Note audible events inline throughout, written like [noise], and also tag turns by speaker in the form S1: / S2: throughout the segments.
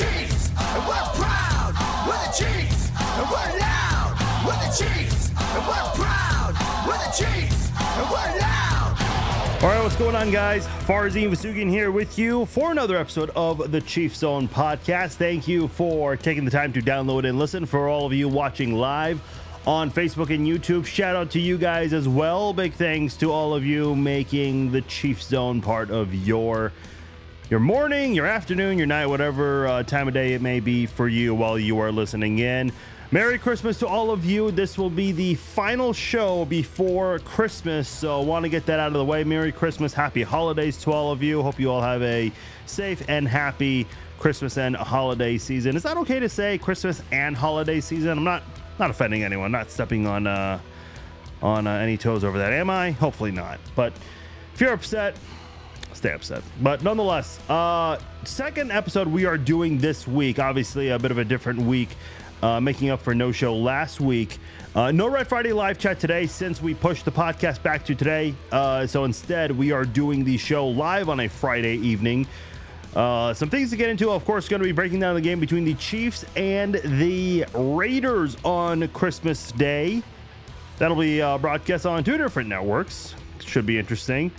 S1: Chiefs. And we're proud with the Chiefs. And we're loud with the Chiefs. And we're proud with the Chiefs. And we're loud.
S2: All right, what's going on, guys? Farzin Vousoughian here with you for another episode of the Chief Zone podcast. Thank you for taking the time to download and listen. For all of you watching live on Facebook and YouTube, shout out to you guys as well. Big thanks to all of you making the Chief Zone part of your your morning, your afternoon, your night, whatever uh, time of day it may be for you while you are listening in. Merry Christmas to all of you. This will be the final show before Christmas, so I want to get that out of the way. Merry Christmas, happy holidays to all of you. Hope you all have a safe and happy Christmas and holiday season. Is that okay to say Christmas and holiday season? I'm not not offending anyone, not stepping on uh, on uh, any toes over that. Am I? Hopefully not. But if you're upset, stay upset. But nonetheless, uh, second episode we are doing this week. Obviously, a bit of a different week, uh, making up for no show last week. Uh, no Red Friday live chat today since we pushed the podcast back to today. Uh, so instead, we are doing the show live on a Friday evening. Uh, some things to get into, of course, going to be breaking down the game between the Chiefs and the Raiders on Christmas Day. That'll be uh, broadcast on two different networks. Should be interesting.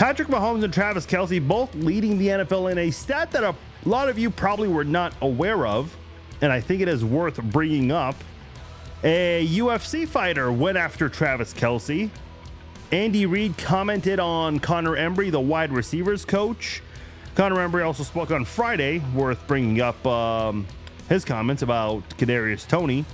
S2: Patrick Mahomes and Travis Kelce both leading the NFL in a stat that a lot of you probably were not aware of, and I think it is worth bringing up. A UFC fighter went after Travis Kelce. Andy Reid commented on Connor Embree, the wide receivers coach. Connor Embree also spoke on Friday, worth bringing up um, his comments about Kadarius Toney.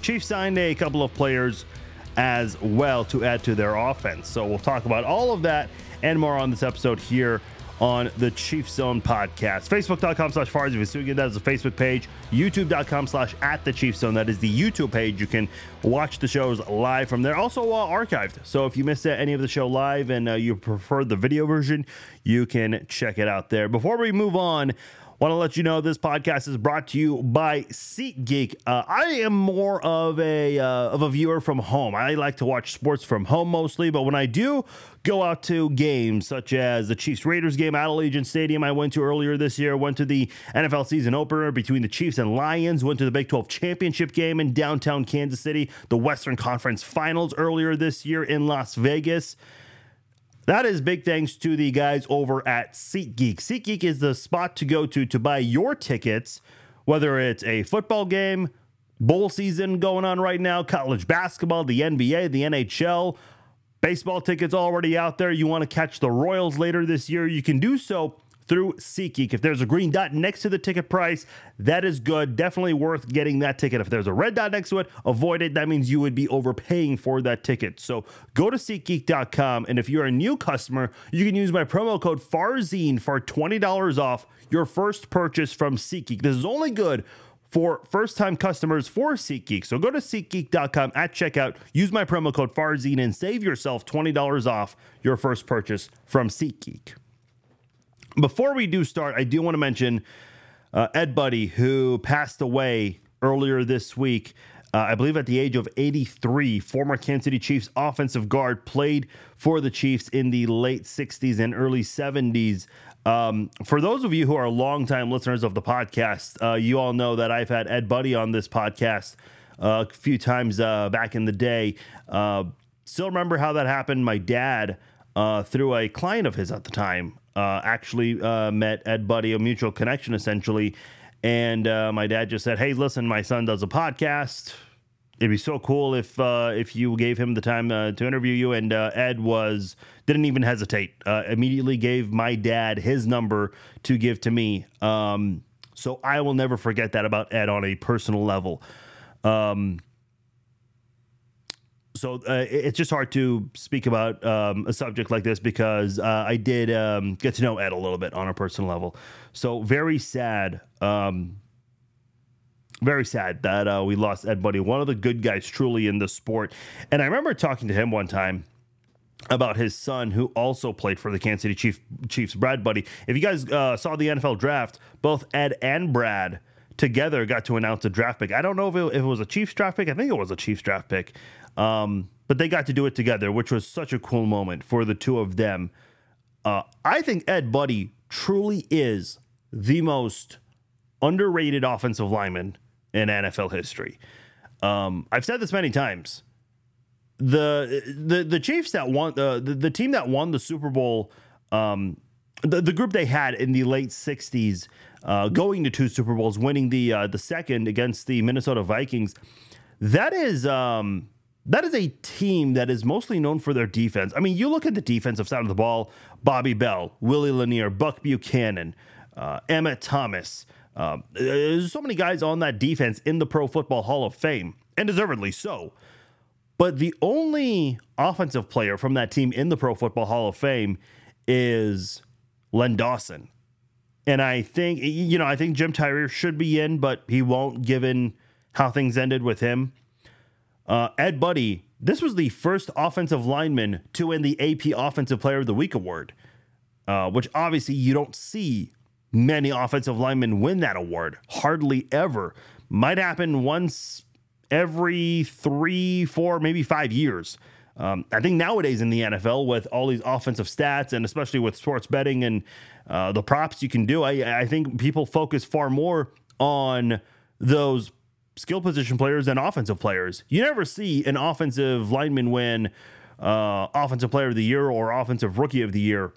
S2: Chiefs signed a couple of players as well to add to their offense. So we'll talk about all of that and more on this episode here on the Chief Zone podcast. Facebook.com slash Farzin Vousoughian. That is the Facebook page. YouTube.com slash at the Chief Zone. That is the YouTube page. You can watch the shows live from there. Also uh, archived. So if you missed any of the show live and uh, you prefer the video version, you can check it out there. Before we move on, Want to let you know this podcast is brought to you by SeatGeek. Uh, I am more of a uh, of a viewer from home. I like to watch sports from home mostly, but when I do go out to games such as the Chiefs Raiders game at Allegiant Stadium, I went to earlier this year. Went to the NFL season opener between the Chiefs and Lions. Went to the Big 12 championship game in downtown Kansas City. The Western Conference Finals earlier this year in Las Vegas. That is big thanks to the guys over at SeatGeek. SeatGeek is the spot to go to to buy your tickets, whether it's a football game, bowl season going on right now, college basketball, the NBA, the NHL, baseball tickets already out there. You want to catch the Royals later this year, you can do so through SeatGeek. If there's a green dot next to the ticket price, that is good. Definitely worth getting that ticket. If there's a red dot next to it, avoid it. That means you would be overpaying for that ticket. So go to SeatGeek.com. And if you're a new customer, you can use my promo code FARZIN for $20 off your first purchase from SeatGeek. This is only good for first time customers for SeatGeek. So go to SeatGeek.com at checkout, use my promo code FARZIN, and save yourself $20 off your first purchase from SeatGeek. Before we do start, I do want to mention uh, Ed Budde, who passed away earlier this week. Uh, I believe at the age of 83, former Kansas City Chiefs offensive guard, played for the Chiefs in the late 60s and early 70s. Um, for those of you who are longtime listeners of the podcast, uh, you all know that I've had Ed Budde on this podcast uh, a few times uh, back in the day. Uh, still remember how that happened. My dad, uh, through a client of his at the time, uh, actually uh, met Ed Budde, a mutual connection essentially. And uh, my dad just said, "Hey, listen, my son does a podcast. It'd be so cool if uh, if you gave him the time uh, to interview you." And uh, Ed was didn't even hesitate. immediately gave my dad his number to give to me. Um, so I will never forget that about Ed on a personal level. Um, so uh, it's just hard to speak about um, a subject like this because uh, I did um, get to know Ed a little bit on a personal level. So very sad, um, very sad that uh, we lost Ed Budde, one of the good guys truly in the sport. And I remember talking to him one time about his son who also played for the Kansas City Chief, Chiefs, Brad Budde. If you guys uh, saw the NFL draft, both Ed and Brad together got to announce a draft pick. I don't know if it, if it was a Chiefs draft pick. I think it was a Chiefs draft pick. Um, but they got to do it together, which was such a cool moment for the two of them. Uh, I think Ed Budde truly is the most underrated offensive lineman in NFL history. Um, I've said this many times. The the the Chiefs that won the the, the team that won the Super Bowl, um, the, the group they had in the late '60s, uh, going to two Super Bowls, winning the uh, the second against the Minnesota Vikings. That is um, that is a team that is mostly known for their defense. I mean, you look at the defensive side of the ball: Bobby Bell, Willie Lanier, Buck Buchanan, uh, Emmitt Thomas. Uh, there's so many guys on that defense in the Pro Football Hall of Fame, and deservedly so. But the only offensive player from that team in the Pro Football Hall of Fame is Len Dawson. And I think, you know, I think Jim Tyrer should be in, but he won't given how things ended with him. Uh, Ed Budde, this was the first offensive lineman to win the AP Offensive Player of the Week award, uh, which obviously you don't see many offensive linemen win that award. Hardly ever. Might happen once every three, four, maybe five years. Um, I think nowadays in the NFL, with all these offensive stats and especially with sports betting and uh, the props you can do, I, I think people focus far more on those skill position players and offensive players. You never see an offensive lineman win uh, offensive player of the year or offensive rookie of the year,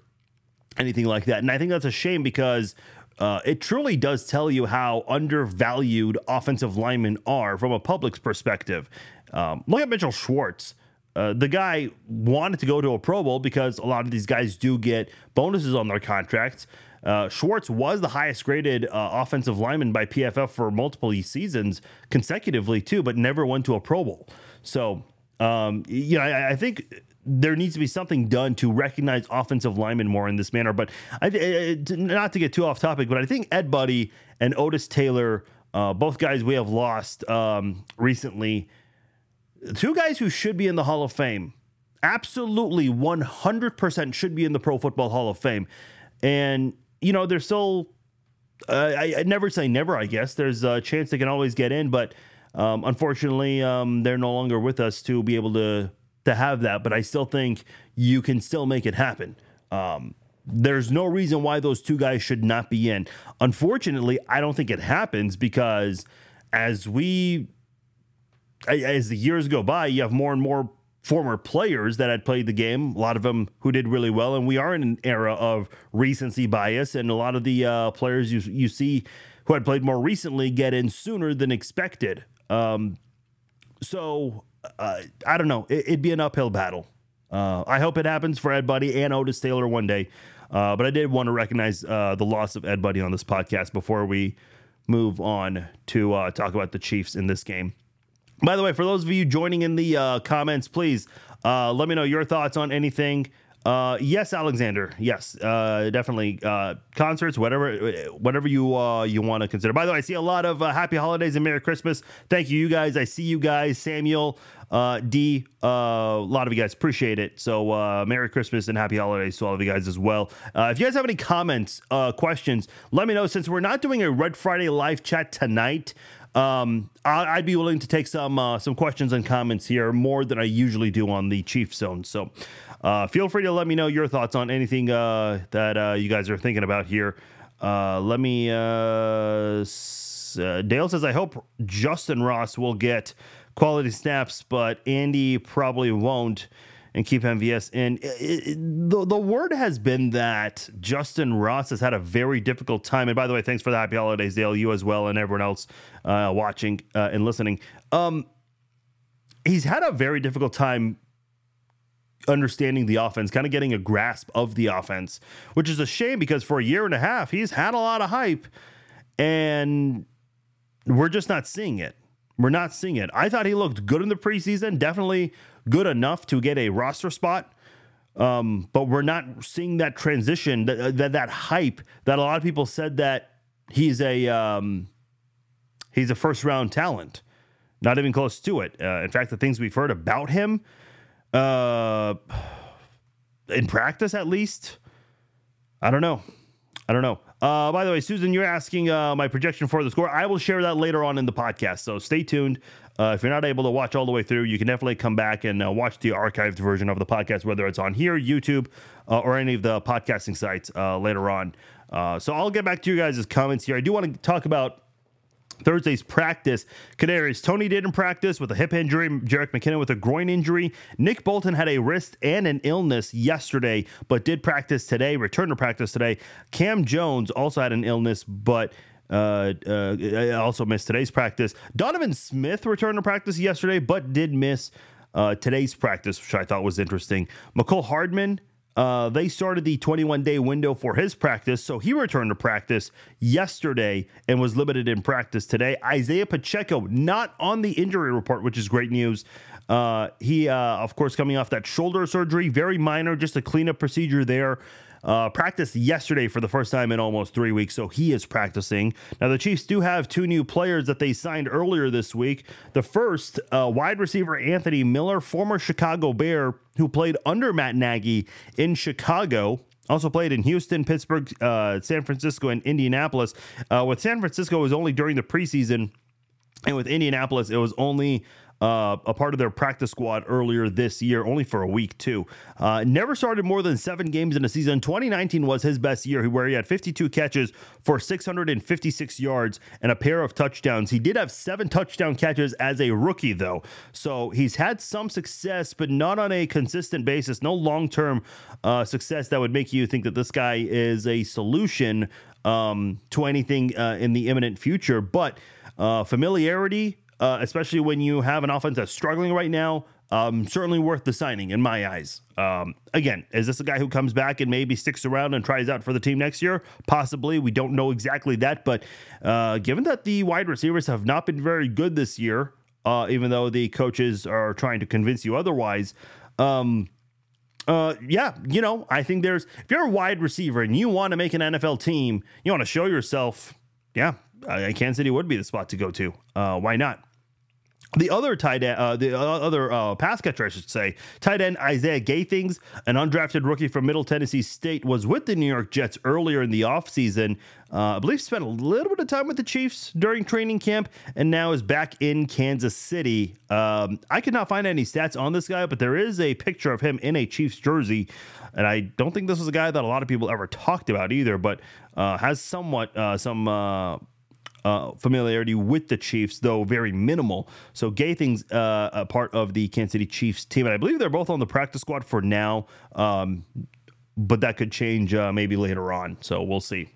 S2: anything like that. And I think that's a shame because uh, it truly does tell you how undervalued offensive linemen are from a public's perspective. Um, look at Mitchell Schwartz. Uh, the guy wanted to go to a Pro Bowl because a lot of these guys do get bonuses on their contracts. Uh, Schwartz was the highest graded uh, offensive lineman by PFF for multiple seasons consecutively, too, but never went to a Pro Bowl. So, um, you know, I, I think there needs to be something done to recognize offensive linemen more in this manner. But I, not to get too off topic, but I think Ed Budde and Otis Taylor, uh, both guys we have lost um, recently, two guys who should be in the Hall of Fame, absolutely 100% should be in the Pro Football Hall of Fame. And, you know, they're still, uh, I, I never say never, I guess. There's a chance they can always get in, but um, unfortunately, um, they're no longer with us to be able to to have that, but I still think you can still make it happen. Um, there's no reason why those two guys should not be in. Unfortunately, I don't think it happens because as we as the years go by, you have more and more former players that had played the game, a lot of them who did really well, and we are in an era of recency bias, and a lot of the uh, players you you see who had played more recently get in sooner than expected. Um, so uh, I don't know. It, would be an uphill battle. Uh, I hope it happens for Ed Budde and Otis Taylor one day. Uh, but I did want to recognize uh, the loss of Ed Budde on this podcast before we move on to uh, talk about the Chiefs in this game. By the way, for those of you joining in the uh, comments, please let me know your thoughts on anything. Uh, yes, Alexander. Yes, uh, definitely. Uh, concerts, whatever, whatever you uh, you want to consider. By the way, I see a lot of uh, happy holidays and Merry Christmas. Thank you, you guys. I see you guys, Samuel, uh, D. Uh, a lot of you guys appreciate it. So uh, Merry Christmas and Happy Holidays to all of you guys as well. Uh, if you guys have any comments, uh, questions, let me know. Since we're not doing a Red Friday live chat tonight. Um, I, would be willing to take some uh, some questions and comments here more than I usually do on the Chief Zone. So, uh, feel free to let me know your thoughts on anything uh, that uh, you guys are thinking about here. Uh, let me. Uh, Dale says, I hope Justyn Ross will get quality snaps, but Andy probably won't and keep MVS in. It, it, the, the word has been that Justyn Ross has had a very difficult time. And by the way, thanks for the happy holidays, Dale, you as well, and everyone else uh, watching uh, and listening. Um, he's had a very difficult time understanding the offense, kind of getting a grasp of the offense, which is a shame because for a year and a half, he's had a lot of hype and we're just not seeing it. We're not seeing it. I thought he looked good in the preseason, definitely good enough to get a roster spot. Um, but we're not seeing that transition, that, that, that hype that a lot of people said that he's a um, he's a first round talent. Not even close to it. Uh, in fact, the things we've heard about him uh, in practice, at least. I don't know. I don't know. Uh, by the way, Susan, you're asking uh, my projection for the score. I will share that later on in the podcast, so stay tuned. Uh, if you're not able to watch all the way through, you can definitely come back and uh, watch the archived version of the podcast, whether it's on here, YouTube, uh, or any of the podcasting sites uh, later on. Uh, so I'll get back to you guys' comments here. I do want to talk about Thursday's practice. Kadarius Toney didn't practice with a hip injury. Jerick McKinnon with a groin injury. Nick Bolton had a wrist and an illness yesterday, but did practice today, returned to practice today. Cam Jones also had an illness, but uh, uh, also missed today's practice. Donovan Smith returned to practice yesterday, but did miss uh, today's practice, which I thought was interesting. Mecole Hardman uh, they started the 21 day window for his practice, so he returned to practice yesterday and was limited in practice today. Isaiah Pacheco, not on the injury report, which is great news. Uh, he, uh, of course, coming off that shoulder surgery, very minor, just a cleanup procedure there. Uh, practiced yesterday for the first time in almost three weeks, so he is practicing. Now, the Chiefs do have two new players that they signed earlier this week. The first, uh, wide receiver Anthony Miller, former Chicago Bear, who played under Matt Nagy in Chicago. Also played in Houston, Pittsburgh, uh, San Francisco, and Indianapolis. Uh, with San Francisco, it was only during the preseason. And with Indianapolis, it was only uh, a part of their practice squad earlier this year, only for a week, too. Uh, never started more than seven games in a season. 2019 was his best year, where he had 52 catches for 656 yards and a pair of touchdowns. He did have seven touchdown catches as a rookie, though. So he's had some success, but not on a consistent basis. No long term uh, success that would make you think that this guy is a solution um, to anything uh, in the imminent future. But uh, familiarity, uh, especially when you have an offense that's struggling right now. Um, certainly worth the signing in my eyes. Um, again, is this a guy who comes back and maybe sticks around and tries out for the team next year? Possibly. We don't know exactly that, but uh, given that the wide receivers have not been very good this year, uh, even though the coaches are trying to convince you otherwise, um, uh, yeah, you know, I think there's if you're a wide receiver and you want to make an NFL team, you want to show yourself. Yeah, Kansas City would be the spot to go to. Uh, why not? The other tight end, uh, the other uh, pass catcher, I should say, tight end Isaiah Gathings, an undrafted rookie from Middle Tennessee State, was with the New York Jets earlier in the offseason. Uh, I believe spent a little bit of time with the Chiefs during training camp and now is back in Kansas City. Um, I could not find any stats on this guy, but there is a picture of him in a Chiefs jersey. And I don't think this was a guy that a lot of people ever talked about either, but uh, has somewhat uh, some uh, familiarity with the Chiefs, though very minimal. So Gathing's uh, a part of the Kansas City Chiefs team, and I believe they're both on the practice squad for now. Um, but that could change uh, maybe later on. So we'll see.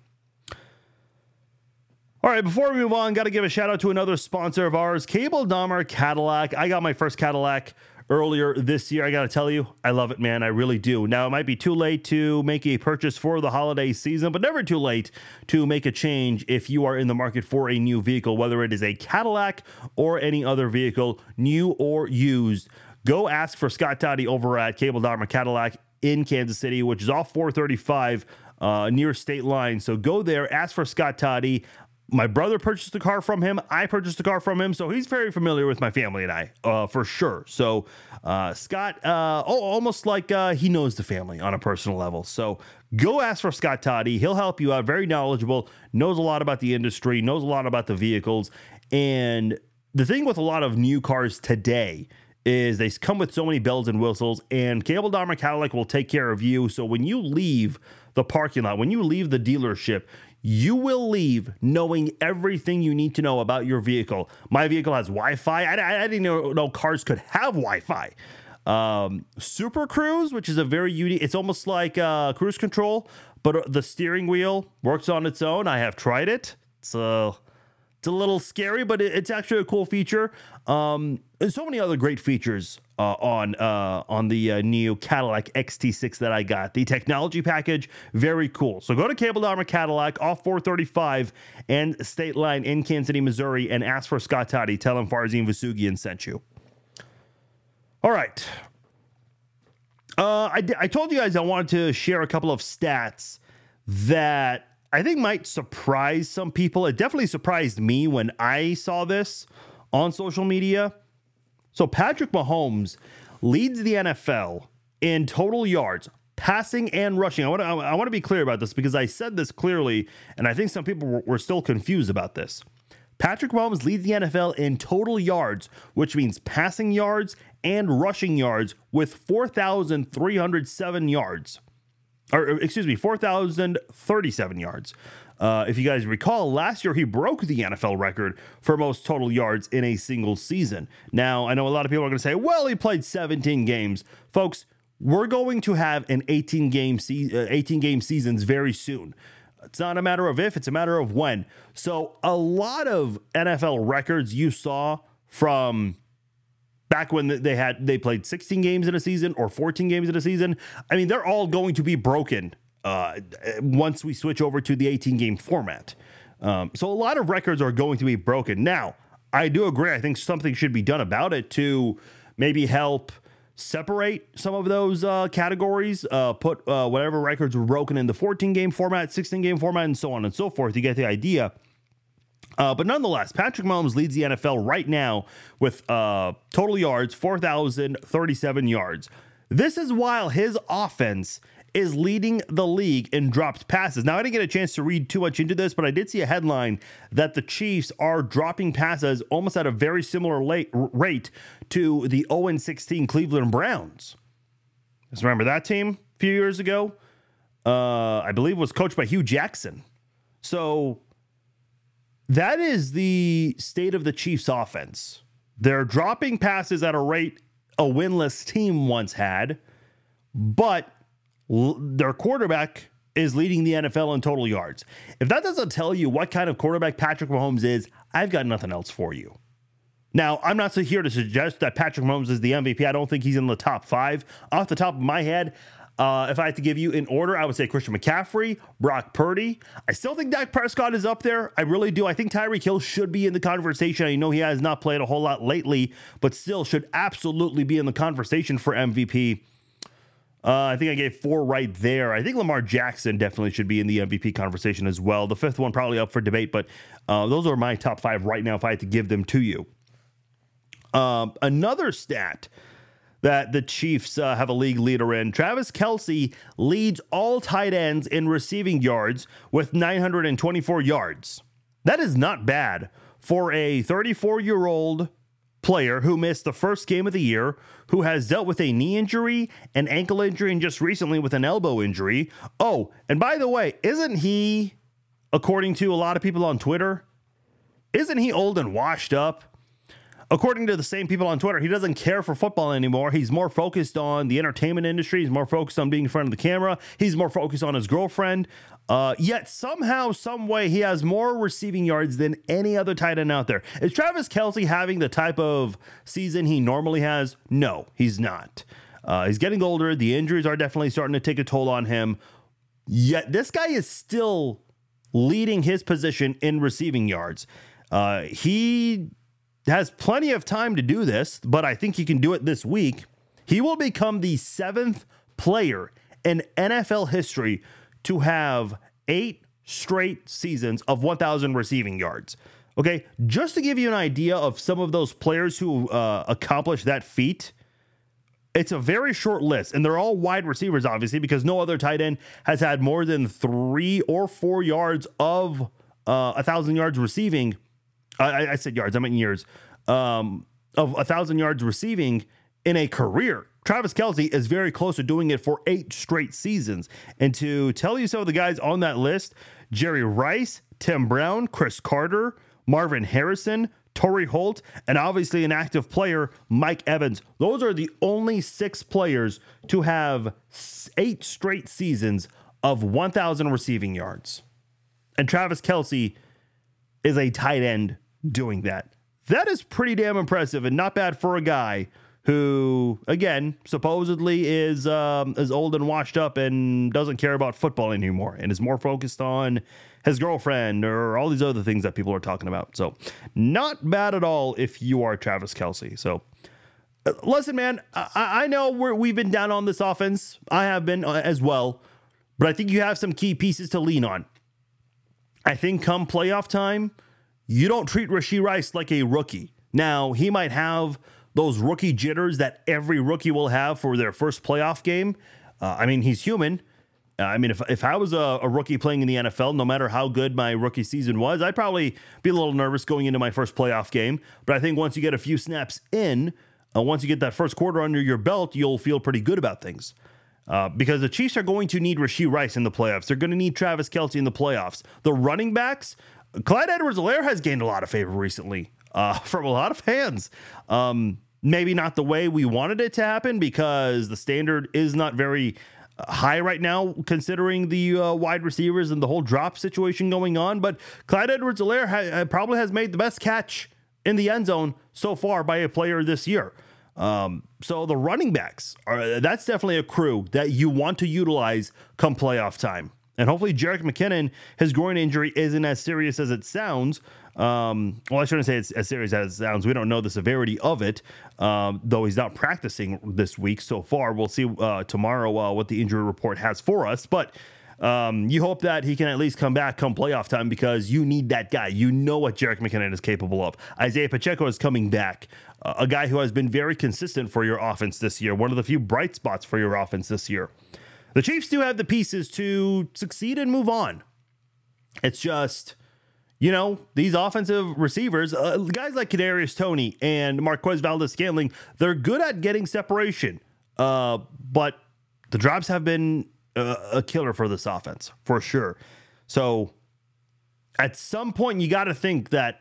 S2: All right, before we move on, got to give a shout out to another sponsor of ours, Cable Dahmer Cadillac. I got my first Cadillac earlier this year. I got to tell you, I love it, man. I really do. Now, it might be too late to make a purchase for the holiday season, but never too late to make a change if you are in the market for a new vehicle, whether it is a Cadillac or any other vehicle, new or used. Go ask for Scott Toddy over at Cable Dahmer Cadillac in Kansas City, which is off 435 uh, near state line. So go there, ask for Scott Toddy my brother purchased the car from him. I purchased the car from him, so he's very familiar with my family and I, uh, for sure. So uh, Scott, uh, oh, almost like uh, he knows the family on a personal level. So go ask for Scott Toddy. He'll help you out. Very knowledgeable, knows a lot about the industry, knows a lot about the vehicles. And the thing with a lot of new cars today is they come with so many bells and whistles, and Cable Dahmer Cadillac will take care of you. So when you leave the parking lot, when you leave the dealership, you will leave knowing everything you need to know about your vehicle. My vehicle has Wi Fi. I, I, didn't know, know, cars could have Wi Fi. Um, Super Cruise, which is a very unique, it's almost like uh, cruise control, but the steering wheel works on its own. I have tried it. It's a uh, it's a little scary, but it's actually a cool feature. Um, and so many other great features uh, on uh, on the uh, new Cadillac XT6 that I got. The technology package, very cool. So go to Cable Dahmer Cadillac off 435 and State Line in Kansas City, Missouri, and ask for Scott Toddy. Tell him Farzin Vousoughian sent you. All right. Uh, I, I told you guys I wanted to share a couple of stats that I think might surprise some people. It definitely surprised me when I saw this on social media. So Patrick Mahomes leads the NFL in total yards, passing and rushing. I want to I want to be clear about this because I said this clearly, and I think some people were, were still confused about this. Patrick Mahomes leads the NFL in total yards, which means passing yards and rushing yards with 4,307 yards. Or, excuse me, 4,037 yards. Uh, if you guys recall, last year he broke the NFL record for most total yards in a single season. Now, I know a lot of people are going to say, well, he played 17 games. Folks, we're going to have an 18 game se- uh, 18 game seasons very soon. It's not a matter of if, it's a matter of when. So, a lot of NFL records you saw from back when they had they played 16 games in a season or 14 games in a season, I mean, they're all going to be broken uh, once we switch over to the 18 game format. Um, so a lot of records are going to be broken. Now, I do agree. I think something should be done about it to maybe help separate some of those uh, categories, uh, put uh, whatever records were broken in the 14 game format, 16 game format, and so on and so forth. You get the idea. Uh, but nonetheless, Patrick Mahomes leads the NFL right now with uh, total yards, 4,037 yards. This is while his offense is leading the league in dropped passes. Now, I didn't get a chance to read too much into this, but I did see a headline that the Chiefs are dropping passes almost at a very similar late, rate to the 0 16 Cleveland Browns. Just remember that team a few years ago? Uh, I believe was coached by Hue Jackson. So that is the state of the Chiefs offense. They're dropping passes at a rate a winless team once had, but their quarterback is leading the NFL in total yards. If that doesn't tell you what kind of quarterback Patrick Mahomes is, I've got nothing else for you. Now, I'm not here to suggest that Patrick Mahomes is the MVP. I don't think he's in the top five. Off the top of my head, uh, if I had to give you in order, I would say Christian McCaffrey, Brock Purdy. I still think Dak Prescott is up there. I really do. I think Tyreek Hill should be in the conversation. I know he has not played a whole lot lately, but still should absolutely be in the conversation for MVP. Uh, I think I gave four right there. I think Lamar Jackson definitely should be in the MVP conversation as well. The fifth one probably up for debate, but uh, those are my top five right now if I had to give them to you. Um, another stat that the Chiefs uh, have a league leader in. Travis Kelce leads all tight ends in receiving yards with 924 yards. That is not bad for a 34 year old player who missed the first game of the year, who has dealt with a knee injury, an ankle injury, and just recently with an elbow injury. Oh, and by the way, isn't he, according to a lot of people on Twitter, isn't he old and washed up? According to the same people on Twitter, he doesn't care for football anymore. He's more focused on the entertainment industry. He's more focused on being in front of the camera. He's more focused on his girlfriend. Uh, yet somehow, some way, he has more receiving yards than any other tight end out there. Is Travis Kelce having the type of season he normally has? No, he's not. Uh, he's getting older. The injuries are definitely starting to take a toll on him. Yet this guy is still leading his position in receiving yards. Uh, he has plenty of time to do this, but I think he can do it this week. He will become the seventh player in NFL history to have eight straight seasons of 1,000 receiving yards. Okay, just to give you an idea of some of those players who uh, accomplished that feat, it's a very short list, and they're all wide receivers, obviously, because no other tight end has had more than three or four yards of uh, a thousand yards receiving I, I said yards, I meant years, um, of a thousand yards receiving in a career. Travis Kelce is very close to doing it for eight straight seasons. And to tell you some of the guys on that list Jerry Rice, Tim Brown, Cris Carter, Marvin Harrison, Torry Holt, and obviously an active player, Mike Evans. Those are the only six players to have eight straight seasons of 1,000 receiving yards. And Travis Kelce is a tight end doing that. That is pretty damn impressive and not bad for a guy who, again, supposedly is um, is old and washed up and doesn't care about football anymore and is more focused on his girlfriend or all these other things that people are talking about. So, not bad at all if you are Travis Kelce. So, uh, listen, man, I, I know we're, we've been down on this offense. I have been uh, as well, but I think you have some key pieces to lean on. I think come playoff time, you don't treat Rashee Rice like a rookie. Now, he might have those rookie jitters that every rookie will have for their first playoff game. Uh, I mean, he's human. I mean, if, if I was a, a, rookie playing in the NFL, no matter how good my rookie season was, I'd probably be a little nervous going into my first playoff game. But I think once you get a few snaps in, uh, once you get that first quarter under your belt, you'll feel pretty good about things. Uh, because the Chiefs are going to need Rashee Rice in the playoffs. They're going to need Travis Kelce in the playoffs. The running backs, Clyde Edwards-Helaire has gained a lot of favor recently uh, [laughs] from a lot of fans. Um, maybe not the way we wanted it to happen because the standard is not very high right now, considering the uh, wide receivers and the whole drop situation going on. But Clyde Edwards-Helaire ha- uh, probably has made the best catch in the end zone so far by a player this year. Um, so the running backs are that's definitely a crew that you want to utilize come playoff time. And hopefully, Jerick McKinnon, his groin injury isn't as serious as it sounds. Um, well, I shouldn't say it's as serious as it sounds. We don't know the severity of it, um, though he's not practicing this week so far. We'll see uh, tomorrow uh, what the injury report has for us. But um, you hope that he can at least come back come playoff time because you need that guy. You know what Jerick McKinnon is capable of. Isaiah Pacheco is coming back, uh, a guy who has been very consistent for your offense this year, one of the few bright spots for your offense this year. The Chiefs do have the pieces to succeed and move on. It's just you know, these offensive receivers, uh, guys like Kadarius Toney and Marquez Valdes-Scantling, they're good at getting separation. Uh, but the drops have been uh, a killer for this offense for sure. So at some point, you got to think that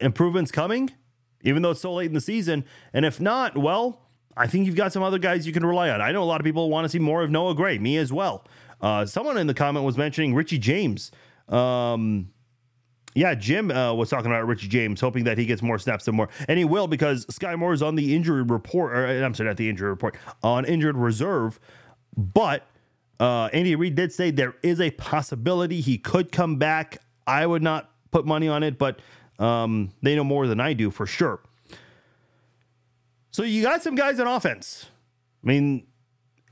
S2: improvement's coming, even though it's so late in the season. And if not, well, I think you've got some other guys you can rely on. I know a lot of people want to see more of Noah Gray, me as well. Uh, someone in the comment was mentioning Richie James. Um, yeah, Jim uh, was talking about Richie James, hoping that he gets more snaps and more, and he will because Skyy Moore is on the injury report. Or, I'm sorry, not the injury report, on injured reserve. But uh, Andy Reid did say there is a possibility he could come back. I would not put money on it, but um, they know more than I do for sure. So you got some guys on offense. I mean,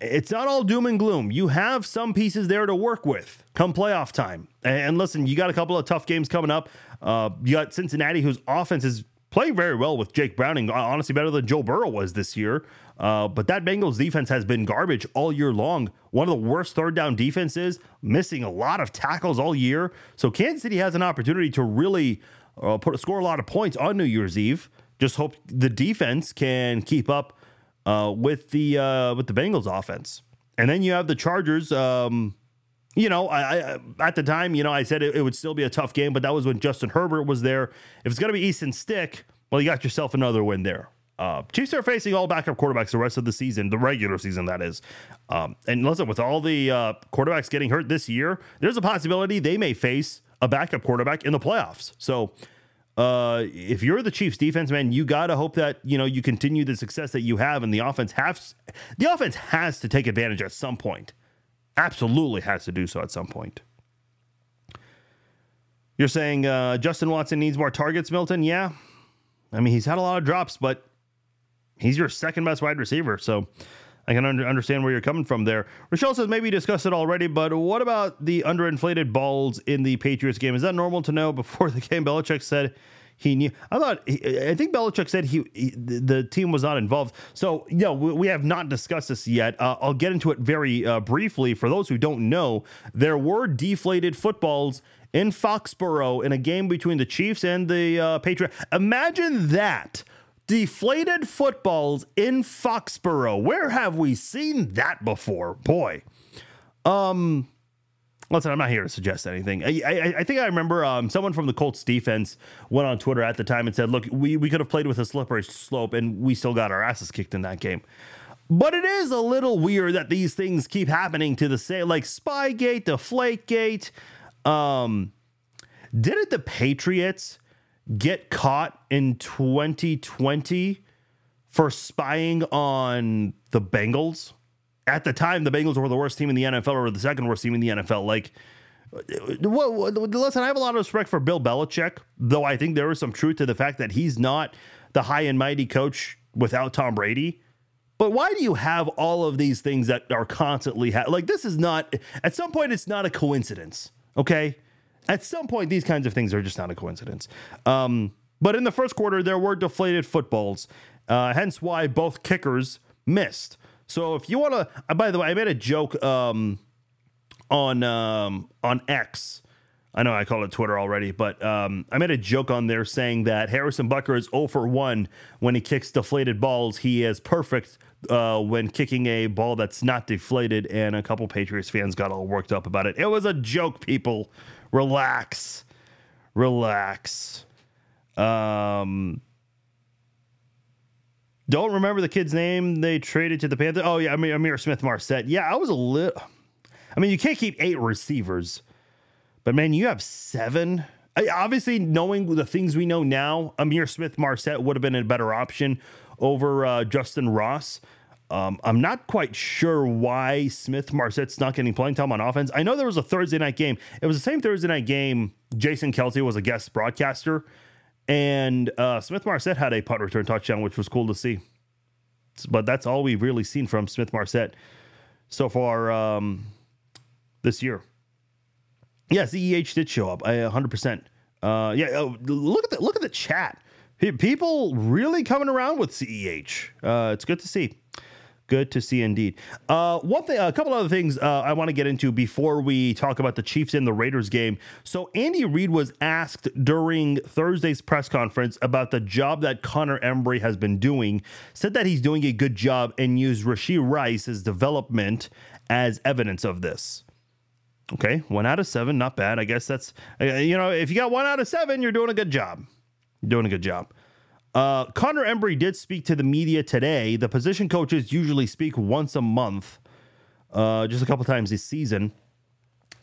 S2: it's not all doom and gloom. You have some pieces there to work with come playoff time. And listen, you got a couple of tough games coming up. Uh, you got Cincinnati, whose offense is playing very well with Jake Browning, honestly, better than Joe Burrow was this year. Uh, but that Bengals defense has been garbage all year long. One of the worst third down defenses, missing a lot of tackles all year. So Kansas City has an opportunity to really uh, put score a lot of points on New Year's Eve. Just hope the defense can keep up uh, with the uh, with the Bengals offense. And then you have the Chargers. Um, you know, I, I, at the time, you know, I said it, it, would still be a tough game, but that was when Justin Herbert was there. If it's going to be Easton Stick, well, you got yourself another win there. Uh, Chiefs are facing all backup quarterbacks the rest of the season, the regular season, that is. Um, and listen, with all the uh, quarterbacks getting hurt this year, there's a possibility they may face a backup quarterback in the playoffs. So uh, if you're the Chiefs defense, man, you gotta hope that you know you continue the success that you have, and the offense has the offense has to take advantage at some point. Absolutely has to do so at some point. You're saying uh, Justin Watson needs more targets, Milton? Yeah, I mean he's had a lot of drops, but he's your second best wide receiver, so I can under, understand where you're coming from there. Rochelle says maybe you discussed it already, but what about the underinflated balls in the Patriots game? Is that normal to know [laughs] before the game? Belichick said he knew. I thought I think Belichick said he, he the team was not involved. So you know we, we have not discussed this yet. Uh, I'll get into it very uh, briefly for those who don't know. There were deflated footballs in Foxborough in a game between the Chiefs and the uh, Patriots. Imagine that deflated footballs in Foxborough. Where have we seen that before? Boy. Um, listen, I'm not here to suggest anything. I, I, I think I remember um, someone from the Colts defense went on Twitter at the time and said, look, we, we could have played with a slippery slope and we still got our asses kicked in that game. But it is a little weird that these things keep happening to the same, like Spygate, Deflategate. Um, didn't the Patriots get caught in 2020 for spying on the Bengals. At the time, the Bengals were the worst team in the NFL or the second worst team in the NFL. Like, listen, I have a lot of respect for Bill Belichick, though I think there is some truth to the fact that he's not the high and mighty coach without Tom Brady. But why do you have all of these things that are constantly ha- like this is not at some point it's not a coincidence, okay? At some point, these kinds of things are just not a coincidence. Um, but in the first quarter, there were deflated footballs, uh, hence why both kickers missed. So if you want to, uh, by the way, I made a joke um, on um, on X. I know I call it Twitter already, but um, I made a joke on there saying that Harrison Butker is 0 for 1 when he kicks deflated balls. He is perfect uh, when kicking a ball that's not deflated, and a couple Patriots fans got all worked up about it. It was a joke, people. Relax. Relax. Um, don't remember the kid's name they traded to the Panthers. Oh, yeah, I mean, Ihmir, Smith-Marsette. Yeah, I was a little. I mean, you can't keep eight receivers, but man, you have seven. I, obviously, knowing the things we know now, Ihmir Smith-Marsette would have been a better option over uh, Justyn Ross. Um, I'm not quite sure why Smith-Marsette's not getting playing time on offense. I know there was a Thursday night game. It was the same Thursday night game. Jason Kelce was a guest broadcaster, and uh, Smith-Marsette had a punt return touchdown, which was cool to see. But that's all we've really seen from Smith-Marsette so far um, this year. Yes, CEH did show up. I 100%. Uh, yeah, oh, look at the look at the chat. People really coming around with CEH. Uh, it's good to see. Good to see indeed. Uh, one thing, a couple other things uh, I want to get into before we talk about the Chiefs and the Raiders game. So, Andy Reid was asked during Thursday's press conference about the job that Connor Embree has been doing. Said that he's doing a good job and used Rashee Rice's development as evidence of this. Okay, one out of seven, not bad. I guess that's uh, you know, if you got one out of seven, you're doing a good job. You're doing a good job. Uh, Connor Embree did speak to the media today. The position coaches usually speak once a month, uh, just a couple times this season.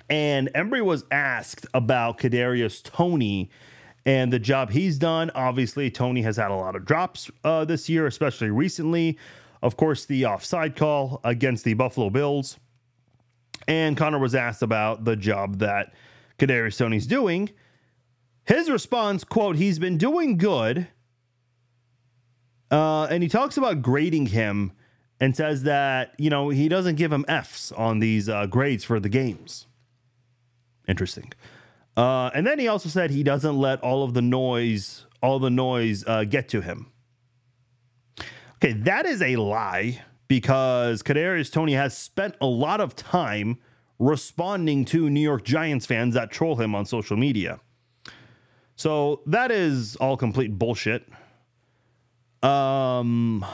S2: And Embree was asked about Kadarius Toney and the job he's done. Obviously, Toney has had a lot of drops uh, this year, especially recently. Of course, the offside call against the Buffalo Bills. And Connor was asked about the job that Kadarius Toney's doing. His response, quote, he's been doing good uh, and he talks about grading him and says that, you know, he doesn't give him F's on these uh, grades for the games. Interesting. Uh, and then he also said he doesn't let all of the noise, all the noise uh, get to him. Okay, that is a lie because Kadarius Toney has spent a lot of time responding to New York Giants fans that troll him on social media. So that is all complete bullshit. Um,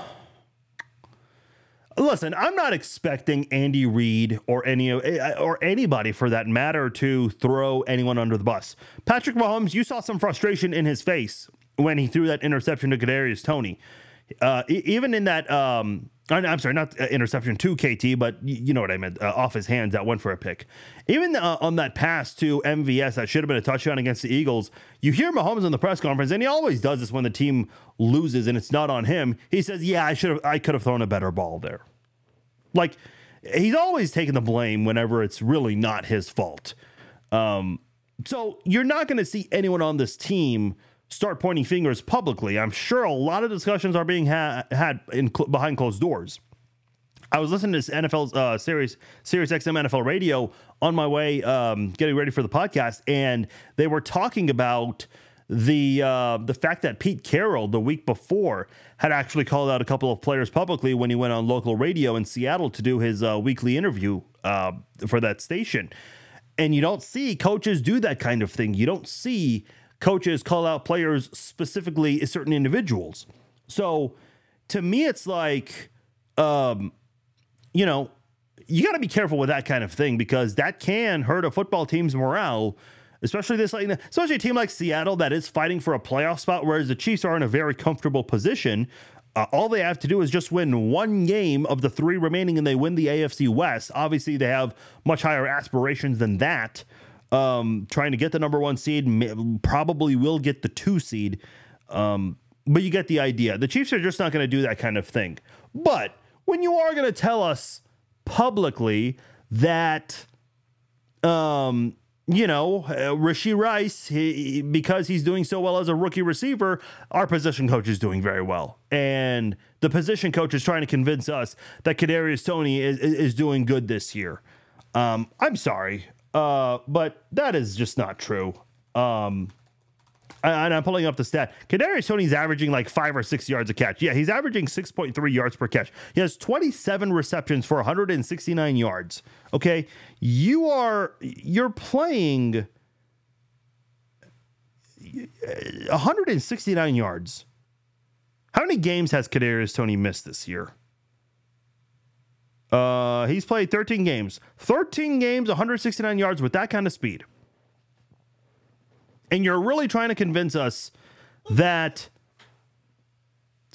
S2: listen, I'm not expecting Andy Reid or any or anybody for that matter to throw anyone under the bus. Patrick Mahomes, you saw some frustration in his face when he threw that interception to Kadarius Toney. Uh, even in that um, I'm sorry, not uh, interception to KT, but you know what I meant. Uh, off his hands, that went for a pick. Even uh, on that pass to MVS, that should have been a touchdown against the Eagles. You hear Mahomes in the press conference, and he always does this when the team loses and it's not on him. He says, "Yeah, I should have, I could have thrown a better ball there." Like he's always taking the blame whenever it's really not his fault. Um, so you're not going to see anyone on this team start pointing fingers publicly. I'm sure a lot of discussions are being ha- had in cl- behind closed doors. I was listening to this NFL uh, series, Sirius XM NFL Radio on my way um, getting ready for the podcast, and they were talking about the uh, the fact that Pete Carroll the week before had actually called out a couple of players publicly when he went on local radio in Seattle to do his uh, weekly interview uh, for that station. And you don't see coaches do that kind of thing. You don't see coaches call out players specifically certain individuals. So to me, it's like, um, you know, you got to be careful with that kind of thing because that can hurt a football team's morale, especially this especially a team like Seattle that is fighting for a playoff spot, whereas the Chiefs are in a very comfortable position. Uh, all they have to do is just win one game of the three remaining, and they win the AFC West. Obviously, they have much higher aspirations than that um, trying to get the number one seed, probably will get the two seed. Um, but you get the idea. The Chiefs are just not going to do that kind of thing. But when you are going to tell us publicly that, um, you know, uh, Rashee Rice, he, because he's doing so well as a rookie receiver, our position coach is doing very well. And the position coach is trying to convince us that Kadarius Toney is, is doing good this year. Um, I'm sorry. Uh, but that is just not true. Um, and I'm pulling up the stat. Kadarius Toney's averaging like five or six yards a catch. Yeah, he's averaging 6.3 yards per catch. He has 27 receptions for 169 yards. Okay, you are you're playing 169 yards. How many games has Kadarius Toney missed this year? Uh, he's played 13 games. 13 games, 169 yards with that kind of speed. And you're really trying to convince us that